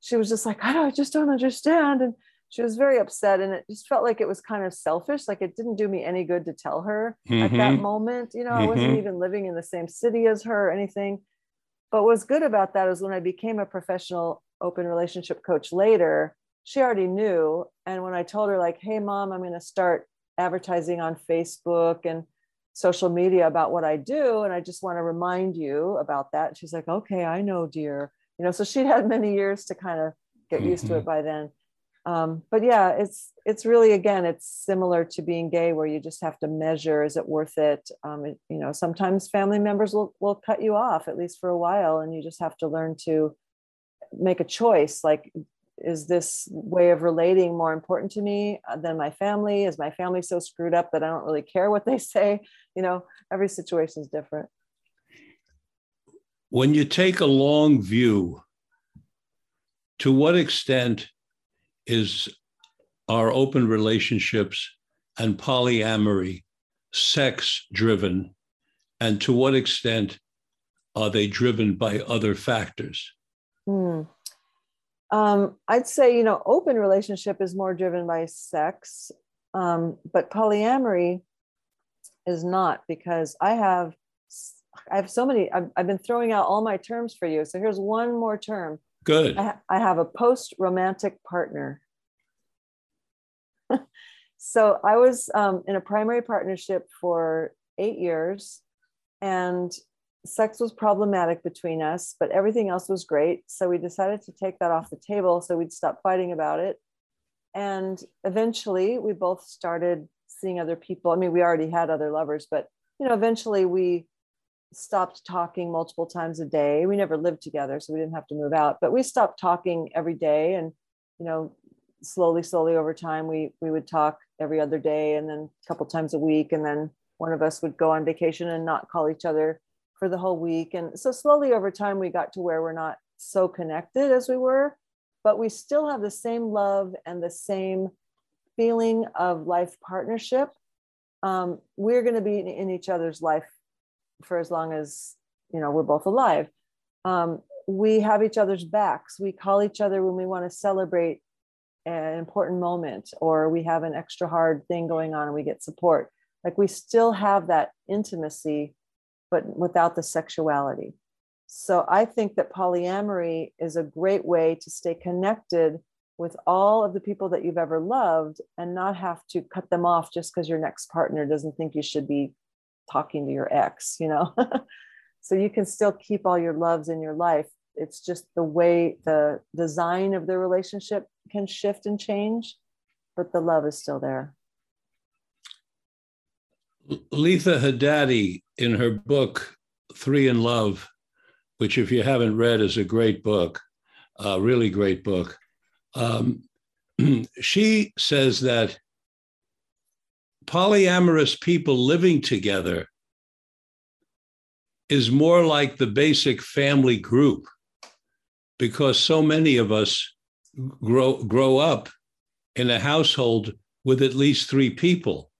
she was just like, I don't, I just don't understand. And she was very upset and it just felt like it was kind of selfish like it didn't do me any good to tell her mm-hmm. at that mm-hmm. moment you know mm-hmm. i wasn't even living in the same city as her or anything but what's good about that is when i became a professional open relationship coach later she already knew and when i told her like hey mom i'm going to start advertising on facebook and social media about what i do and i just want to remind you about that she's like okay i know dear you know so she'd had many years to kind of get mm-hmm. used to it mm-hmm. by then um, but yeah it's it's really again it's similar to being gay where you just have to measure is it worth it? Um, it, you know sometimes family members will, will cut you off at least for a while and you just have to learn to make a choice like is this way of relating more important to me uh, than my family? Is my family so screwed up that i don't really care what they say? You know every situation is different. When you take a long view to what extent is our open relationships and polyamory sex driven? And to what extent are they driven by other factors? Hmm. Um, I'd say, you know, open relationship is more driven by sex, um, but polyamory is not because I have I have so many. I've, I've, been throwing out all my terms for you. So here's one more term Good. I, I have a post romantic partner. so I was um, in a primary partnership for eight years, and sex was problematic between us, but everything else was great. So we decided to take that off the table so we'd stop fighting about it. And eventually, we both started seeing other people. I mean, we already had other lovers, but you know, eventually we stopped talking multiple times a day. We never lived together, so we didn't have to move out, but we stopped talking every day. And, you know, slowly, slowly over time, we, we would talk every other day and then a couple times a week. And then one of us would go on vacation and not call each other for the whole week. And so slowly over time, we got to where we're not so connected as we were, but we still have the same love and the same feeling of life partnership. Um, we're going to be in each other's life for as long as you know we're both alive. Um, we have each other's backs. We call each other when we want to celebrate an important moment or we have an extra hard thing going on and we get support. Like we still have that intimacy but without the sexuality. So I think that polyamory is a great way to stay connected with all of the people that you've ever loved and not have to cut them off just because your next partner doesn't think you should be talking to your ex, you know? so you can still keep all your loves in your life. It's just the way the design of the relationship can shift and change, but the love is still there. Letha Hadady, in her book, Three in Love, which, if you haven't read, is a great book, a really great book, um, she says that polyamorous people living together is more like the basic family group because so many of us grow grow up in a household with at least three people.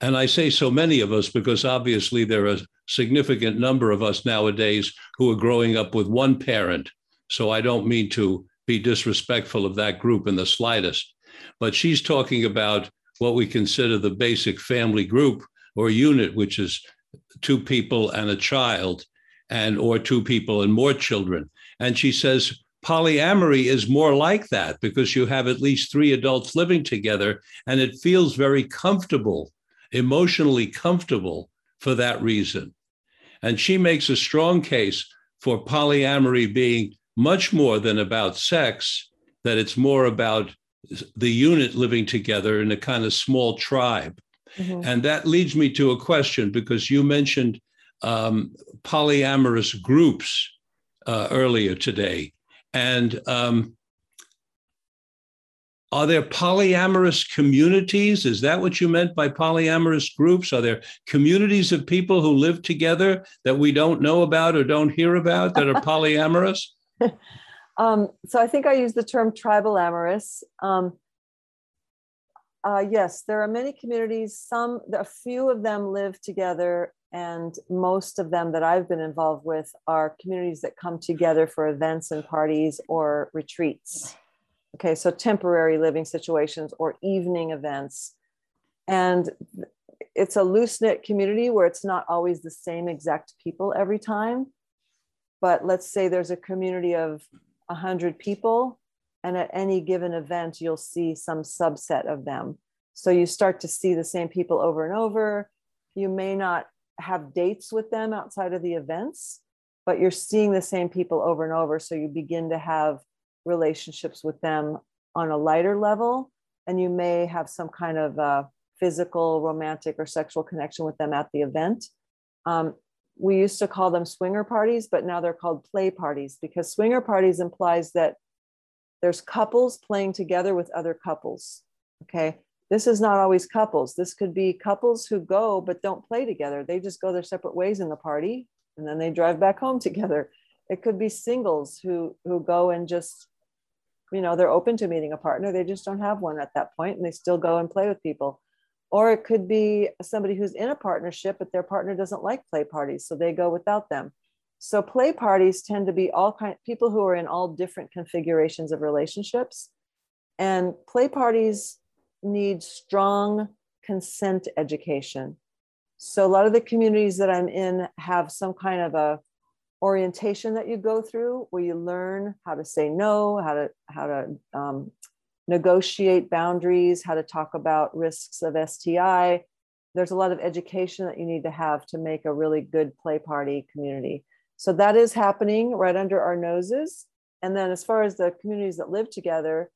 And i say so many of us because obviously there are a significant number of us nowadays who are growing up with one parent. So i don't mean to be disrespectful of that group in the slightest but she's talking about what we consider the basic family group or unit, which is two people and a child, and or two people and more children. And she says polyamory is more like that because you have at least three adults living together, and it feels very comfortable, emotionally comfortable for that reason. And she makes a strong case for polyamory being much more than about sex, that it's more about the unit living together in a kind of small tribe. Mm-hmm. And that leads me to a question because you mentioned um, polyamorous groups uh, earlier today. And um, are there polyamorous communities? Is that what you meant by polyamorous groups? Are there communities of people who live together that we don't know about or don't hear about that are polyamorous? Um, so I think I use the term tribal amorous. Um, uh, yes, there are many communities. Some, a few of them live together, and most of them that I've been involved with are communities that come together for events and parties or retreats. Okay, so temporary living situations or evening events. And it's a loose knit community where it's not always the same exact people every time. But let's say there's a community of 100 people and at any given event you'll see some subset of them. So you start to see the same people over and over. You may not have dates with them outside of the events but you're seeing the same people over and over. So you begin to have relationships with them on a lighter level and you may have some kind of physical romantic or sexual connection with them at the event. Um, we used to call them swinger parties, but now they're called play parties because swinger parties implies that there's couples playing together with other couples. Okay. This is not always couples. This could be couples who go but don't play together. They just go their separate ways in the party and then they drive back home together. It could be singles who who go and just you know, they're open to meeting a partner. They just don't have one at that point and they still go and play with people or it could be somebody who's in a partnership but their partner doesn't like play parties so they go without them. So play parties tend to be all kind people who are in all different configurations of relationships. And play parties need strong consent education. So a lot of the communities that i'm in have some kind of a orientation that you go through where you learn how to say no how to how to um, negotiate boundaries, how to talk about risks of STI. There's a lot of education that you need to have to make a really good play party community. So that is happening right under our noses. And then, as far as the communities that live together,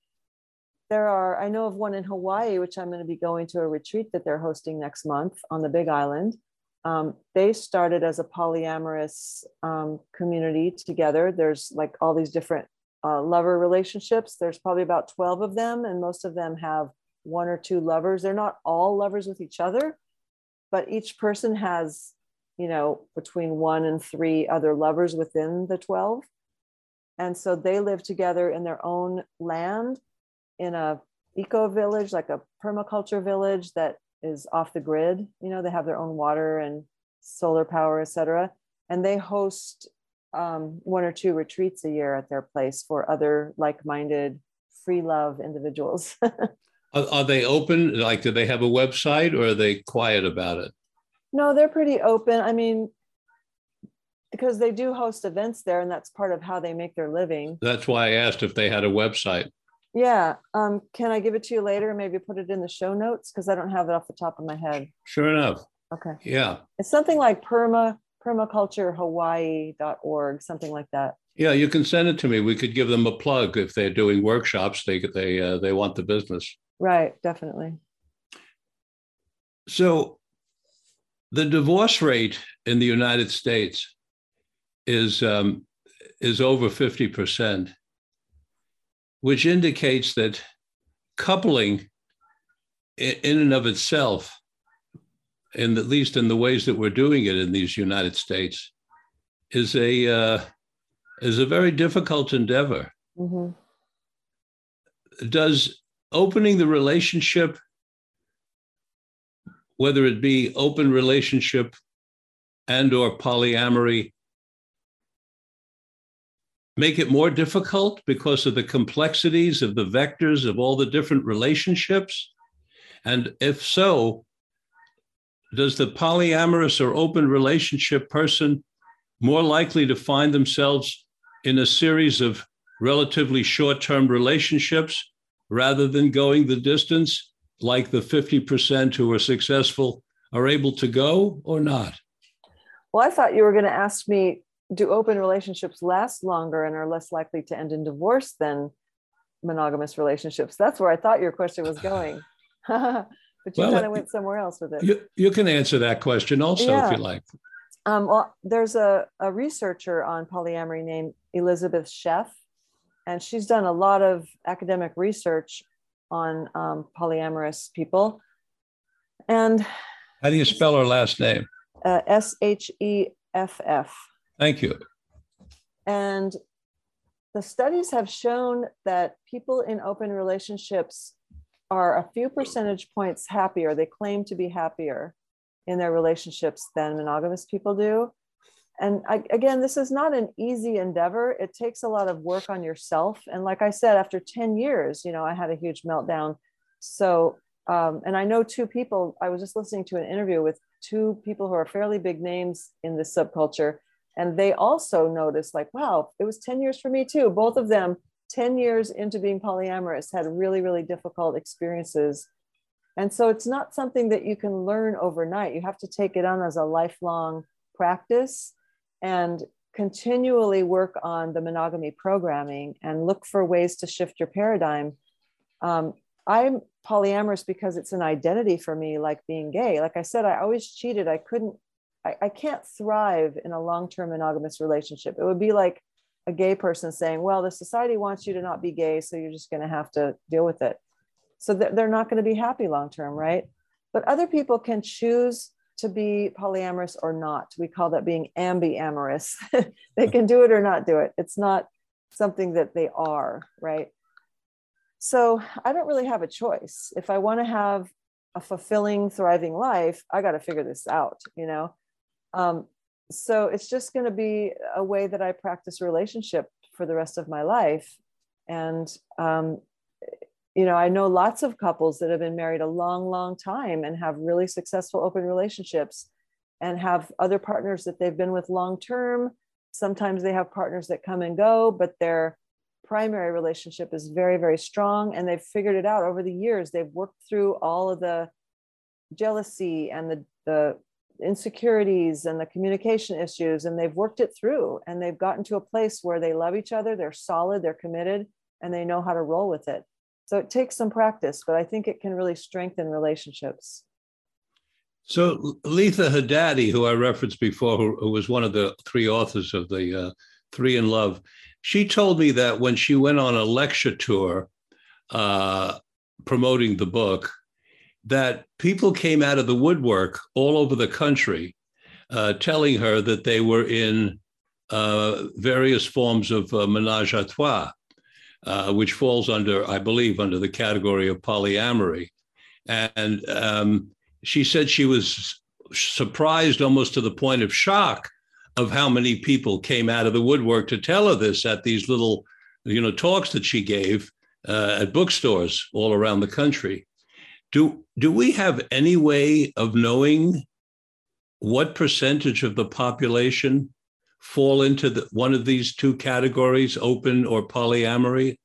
there are, I know of one in Hawaii, which I'm going to be going to a retreat that they're hosting next month on the Big Island. Um, they started as a polyamorous um, community together. There's like all these different uh, lover relationships. There's probably about 12 of them, and most of them have one or two lovers. They're not all lovers with each other, but each person has, you know, between one and three other lovers within the 12. And so they live together in their own land in a eco village, like a permaculture village that is off the grid. You know, they have their own water and solar power, etc. And they host um, one or two retreats a year at their place for other like-minded free love individuals. Are, are, they open? Like do they have a website or are they quiet about it? No they're pretty open. I mean because they do host events there and that's part of how they make their living. That's why i asked if they had a website. Yeah um, can i give it to you later maybe put it in the show notes? Because i don't have it off the top of my head. Sure enough. Okay. Yeah. It's something like perma permaculturehawaii.org something like that. Yeah you can send it to me. We could give them a plug if they're doing workshops. They they uh, they want the business. Right definitely. So the divorce rate in the united states is um, is over 50%, which indicates that coupling in and of itself, and at least in the ways that we're doing it in these United States, is a uh, is a very difficult endeavor. Mm-hmm. Does opening the relationship, whether it be open relationship and or polyamory, make it more difficult because of the complexities of the vectors of all the different relationships? And if so, does the polyamorous or open relationship person more likely to find themselves in a series of relatively short term relationships rather than going the distance like the 50% who are successful are able to go or not? Well, I thought you were going to ask me do open relationships last longer and are less likely to end in divorce than monogamous relationships? That's where I thought your question was going. but you well, kind of went somewhere else with it. You, you can answer that question also yeah. if you like. Um, well, there's a, a researcher on polyamory named Elisabeth Sheff, and she's done a lot of academic research on um, polyamorous people. And how do you spell her last name? Uh, S H E F F. Thank you. And the studies have shown that people in open relationships are a few percentage points happier. They claim to be happier in their relationships than monogamous people do. And I, again, this is not an easy endeavor. It takes a lot of work on yourself. And like I said, after 10 years, you know, I had a huge meltdown. So, um, and I know two people, I was just listening to an interview with two people who are fairly big names in this subculture and they also noticed like wow it was 10 years for me too both of them 10 years into being polyamorous had really really difficult experiences. And so it's not something that you can learn overnight. You have to take it on as a lifelong practice and continually work on the monogamy programming and look for ways to shift your paradigm. Um, i'm polyamorous because it's an identity for me like being gay. Like i said i always cheated. I couldn't I, I can't thrive in a long-term monogamous relationship. It would be like a gay person saying, well, the society wants you to not be gay, so you're just going to have to deal with it. So they're not going to be happy long term, right? But other people can choose to be polyamorous or not. We call that being ambiamorous. they can do it or not do it. It's not something that they are, right? So I don't really have a choice. If I want to have a fulfilling, thriving life, I got to figure this out, you know? Um, so it's just going to be a way that I practice relationship for the rest of my life. And, um, you know, I know lots of couples that have been married a long, long time and have really successful open relationships and have other partners that they've been with long term. Sometimes they have partners that come and go, but their primary relationship is very, very strong and they've figured it out over the years. They've worked through all of the jealousy and the, the insecurities and the communication issues and they've worked it through and they've gotten to a place where they love each other they're solid they're committed and they know how to roll with it. So it takes some practice but i think it can really strengthen relationships. So letha hadady who i referenced before who, who was one of the three authors of the uh, three in love she told me that when she went on a lecture tour uh, promoting the book that people came out of the woodwork all over the country uh, telling her that they were in uh, various forms of uh, menage a trois, uh, which falls under, I believe, under the category of polyamory. And um, she said she was surprised almost to the point of shock of how many people came out of the woodwork to tell her this at these little, you know, talks that she gave uh, at bookstores all around the country. Do do we have any way of knowing what percentage of the population fall into the, one of these two categories, open or polyamory?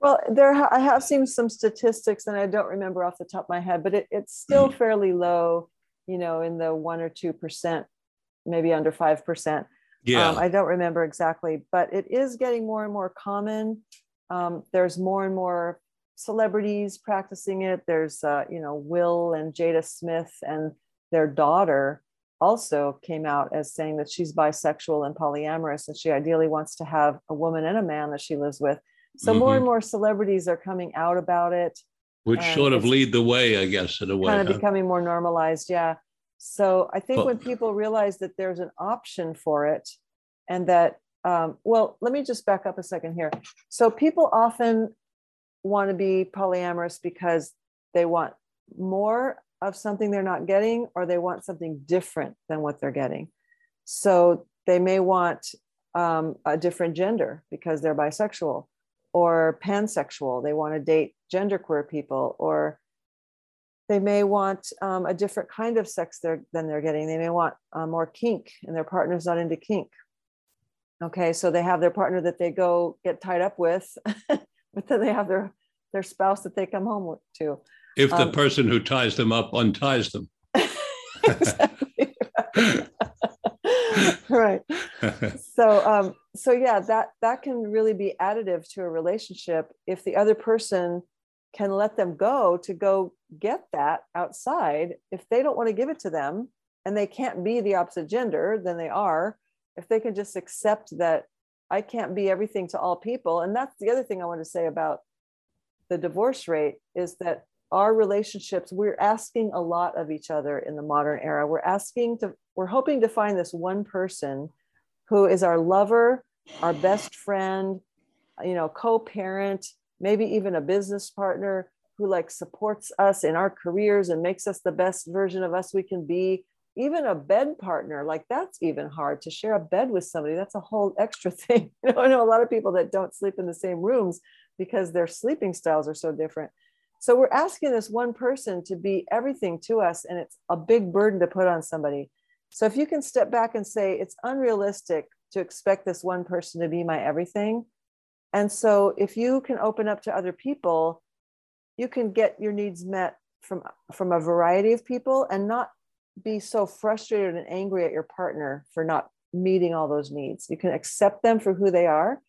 Well, there I have seen some statistics, and I don't remember off the top of my head, but it, it's still mm. fairly low. You know, in the one or two percent, maybe under five percent. Yeah, um, I don't remember exactly, but it is getting more and more common. Um, there's more and more celebrities practicing it. There's, uh, you know, Will and Jada Smith and their daughter also came out as saying that she's bisexual and polyamorous and she ideally wants to have a woman and a man that she lives with. So mm-hmm. more and more celebrities are coming out about it. Which sort of lead the way, I guess, in a way. Kind of huh? becoming more normalized, yeah. So I think when people realize that there's an option for it and that um, well, let me just back up a second here. So people often want to be polyamorous because they want more of something they're not getting or they want something different than what they're getting. So they may want um, a different gender because they're bisexual or pansexual. They want to date genderqueer people or they may want um, a different kind of sex they're, than they're getting. They may want uh, more kink and their partner's not into kink. Okay, so they have their partner that they go get tied up with, but then they have their their spouse that they come home to. If the um, person who ties them up unties them. right. so um, so yeah, that that can really be additive to a relationship if the other person can let them go to go get that outside. If they don't want to give it to them and they can't be the opposite gender, then they are if they can just accept that I can't be everything to all people. And that's the other thing I want to say about the divorce rate is that our relationships, we're asking a lot of each other in the modern era. We're asking to, we're hoping to find this one person who is our lover, our best friend, you know, co-parent, maybe even a business partner who like supports us in our careers and makes us the best version of us we can be even a bed partner like that's even hard to share a bed with somebody. That's a whole extra thing. You know i know a lot of people that don't sleep in the same rooms because their sleeping styles are so different. So we're asking this one person to be everything to us and it's a big burden to put on somebody. So if you can step back and say it's unrealistic to expect this one person to be my everything and so if you can open up to other people you can get your needs met from from a variety of people and not be so frustrated and angry at your partner for not meeting all those needs. You can accept them for who they are.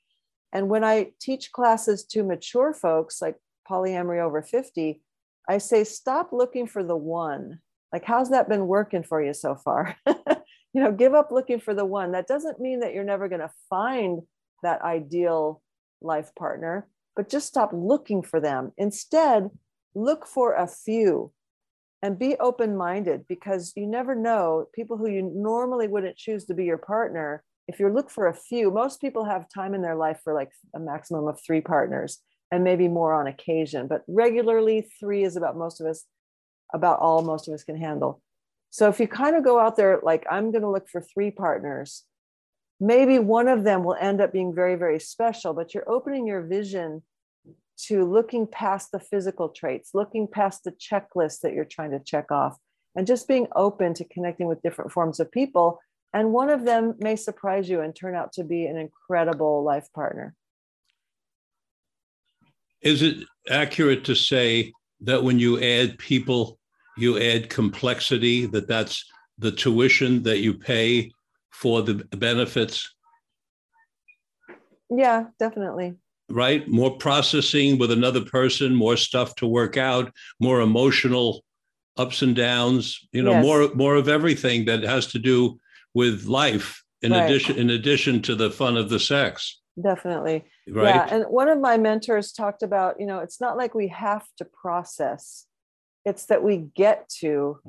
And when I teach classes to mature folks like polyamory over 50, I say, stop looking for the one. Like, how's that been working for you so far? you know, give up looking for the one. That doesn't mean that you're never going to find that ideal life partner, but just stop looking for them. Instead, look for a few and be open minded because you never know people who you normally wouldn't choose to be your partner. If you look for a few, most people have time in their life for like a maximum of three partners and maybe more on occasion, but regularly, three is about most of us, about all most of us can handle. So if you kind of go out there, like, I'm going to look for three partners, maybe one of them will end up being very, very special, but you're opening your vision to looking past the physical traits, looking past the checklist that you're trying to check off, and just being open to connecting with different forms of people. And one of them may surprise you and turn out to be an incredible life partner. Is it accurate to say that when you add people, you add complexity, that that's the tuition that you pay for the benefits? Yeah, definitely right? More processing with another person, more stuff to work out, more emotional ups and downs, you know, yes. more more of everything that has to do with life in right. addition in addition to the fun of the sex. Definitely. Right. Yeah. And one of my mentors talked about, you know, it's not like we have to process. It's that we get to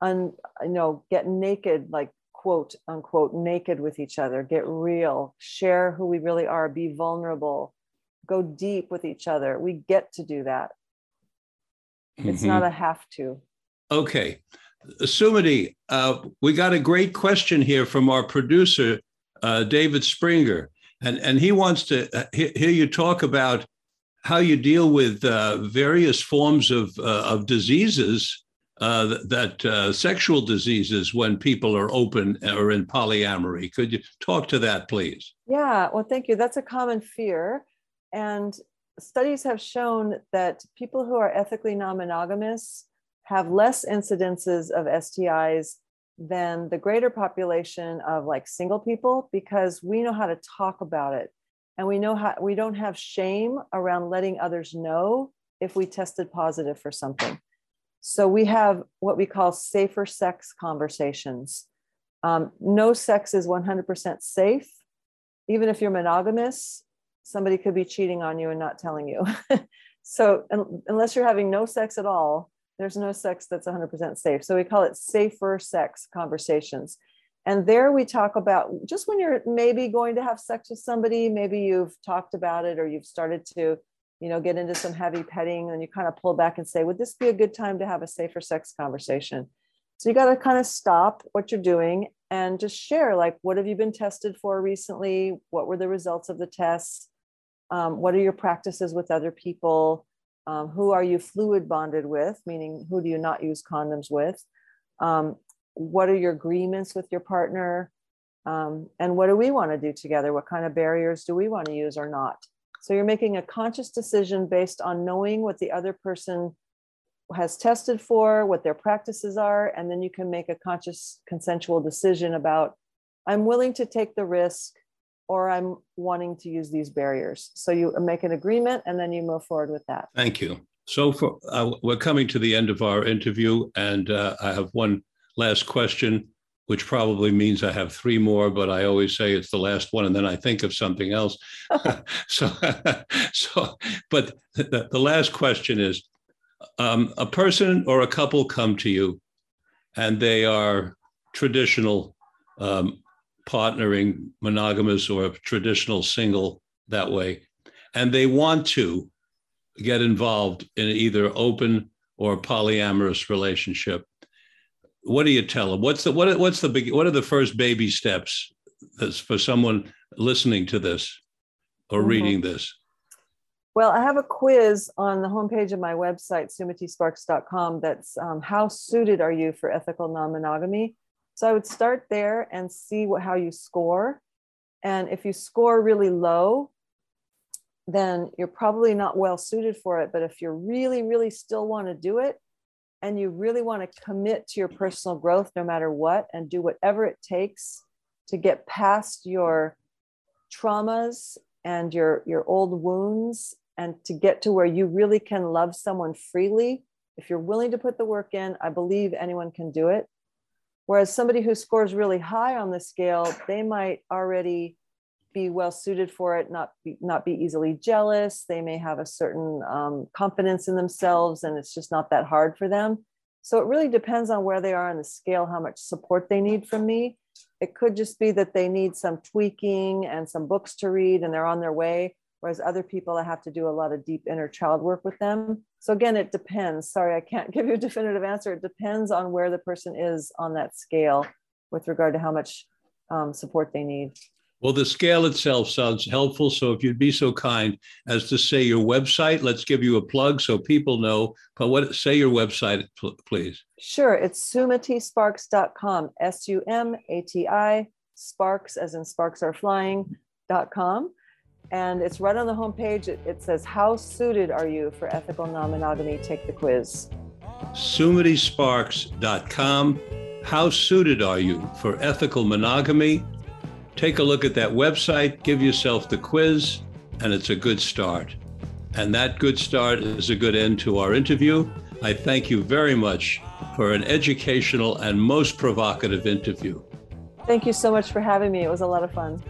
un, you know, get naked like quote unquote naked with each other, get real, share who we really are, be vulnerable, go deep with each other. We get to do that. It's mm-hmm. not a have to. Okay. Sumati, uh, we got a great question here from our producer, uh, David Springer. And, and he wants to uh, hear you talk about how you deal with uh, various forms of, uh, of diseases uh, that uh, sexual diseases when people are open or in polyamory. Could you talk to that, please? Yeah, well, thank you. That's a common fear. And studies have shown that people who are ethically non monogamous have less incidences of STIs than the greater population of like single people because we know how to talk about it and we know how we don't have shame around letting others know if we tested positive for something so we have what we call safer sex conversations. Um, no sex is 100% safe. Even if you're monogamous somebody could be cheating on you and not telling you. So un- unless you're having no sex at all there's no sex that's 100% safe. So we call it safer sex conversations. And there we talk about just when you're maybe going to have sex with somebody, maybe you've talked about it or you've started to, you know, get into some heavy petting and you kind of pull back and say, would this be a good time to have a safer sex conversation? So you got to kind of stop what you're doing and just share like, what have you been tested for recently? What were the results of the tests? Um, what are your practices with other people? Um, who are you fluid bonded with? Meaning, who do you not use condoms with? Um, what are your agreements with your partner um, and what do we want to do together what kind of barriers do we want to use or not so you're making a conscious decision based on knowing what the other person has tested for what their practices are and then you can make a conscious consensual decision about i'm willing to take the risk or i'm wanting to use these barriers. So you make an agreement and then you move forward with that. Thank you. So for, uh, we're coming to the end of our interview and uh, i have one last question, which probably means I have three more, but I always say it's the last one and then I think of something else. so, so, but the, the last question is um, a person or a couple come to you and they are traditional um, partnering, monogamous or traditional single that way, and they want to get involved in either open or polyamorous relationship what do you tell them? What's the what? What's the big? What are the first baby steps for someone listening to this or mm-hmm. reading this? Well, I have a quiz on the homepage of my website, sumatisparks.com. That's um, how suited are you for ethical non-monogamy? So I would start there and see what how you score. And if you score really low, then you're probably not well suited for it. But if you really, really still want to do it, and you really want to commit to your personal growth no matter what and do whatever it takes to get past your traumas and your your old wounds and to get to where you really can love someone freely. If you're willing to put the work in i believe anyone can do it. Whereas somebody who scores really high on the scale they might already be well suited for it, not be, not be easily jealous. They may have a certain um, confidence in themselves, and it's just not that hard for them. So it really depends on where they are on the scale, how much support they need from me. It could just be that they need some tweaking and some books to read, and they're on their way. Whereas other people, I have to do a lot of deep inner child work with them. So again, it depends. Sorry, I can't give you a definitive answer. It depends on where the person is on that scale with regard to how much um, support they need. Well, the scale itself sounds helpful. So if you'd be so kind as to say your website, let's give you a plug so people know. But what say your website, please? Sure. It's sumatisparks.com, S U M A T I, sparks as in sparks are flying.com. And it's right on the homepage. It, it says, How suited are you for ethical non monogamy? Take the quiz. sumatisparks.com. How suited are you for ethical monogamy? Take a look at that website, give yourself the quiz, and it's a good start. And that good start is a good end to our interview. I thank you very much for an educational and most provocative interview. Thank you so much for having me. It was a lot of fun.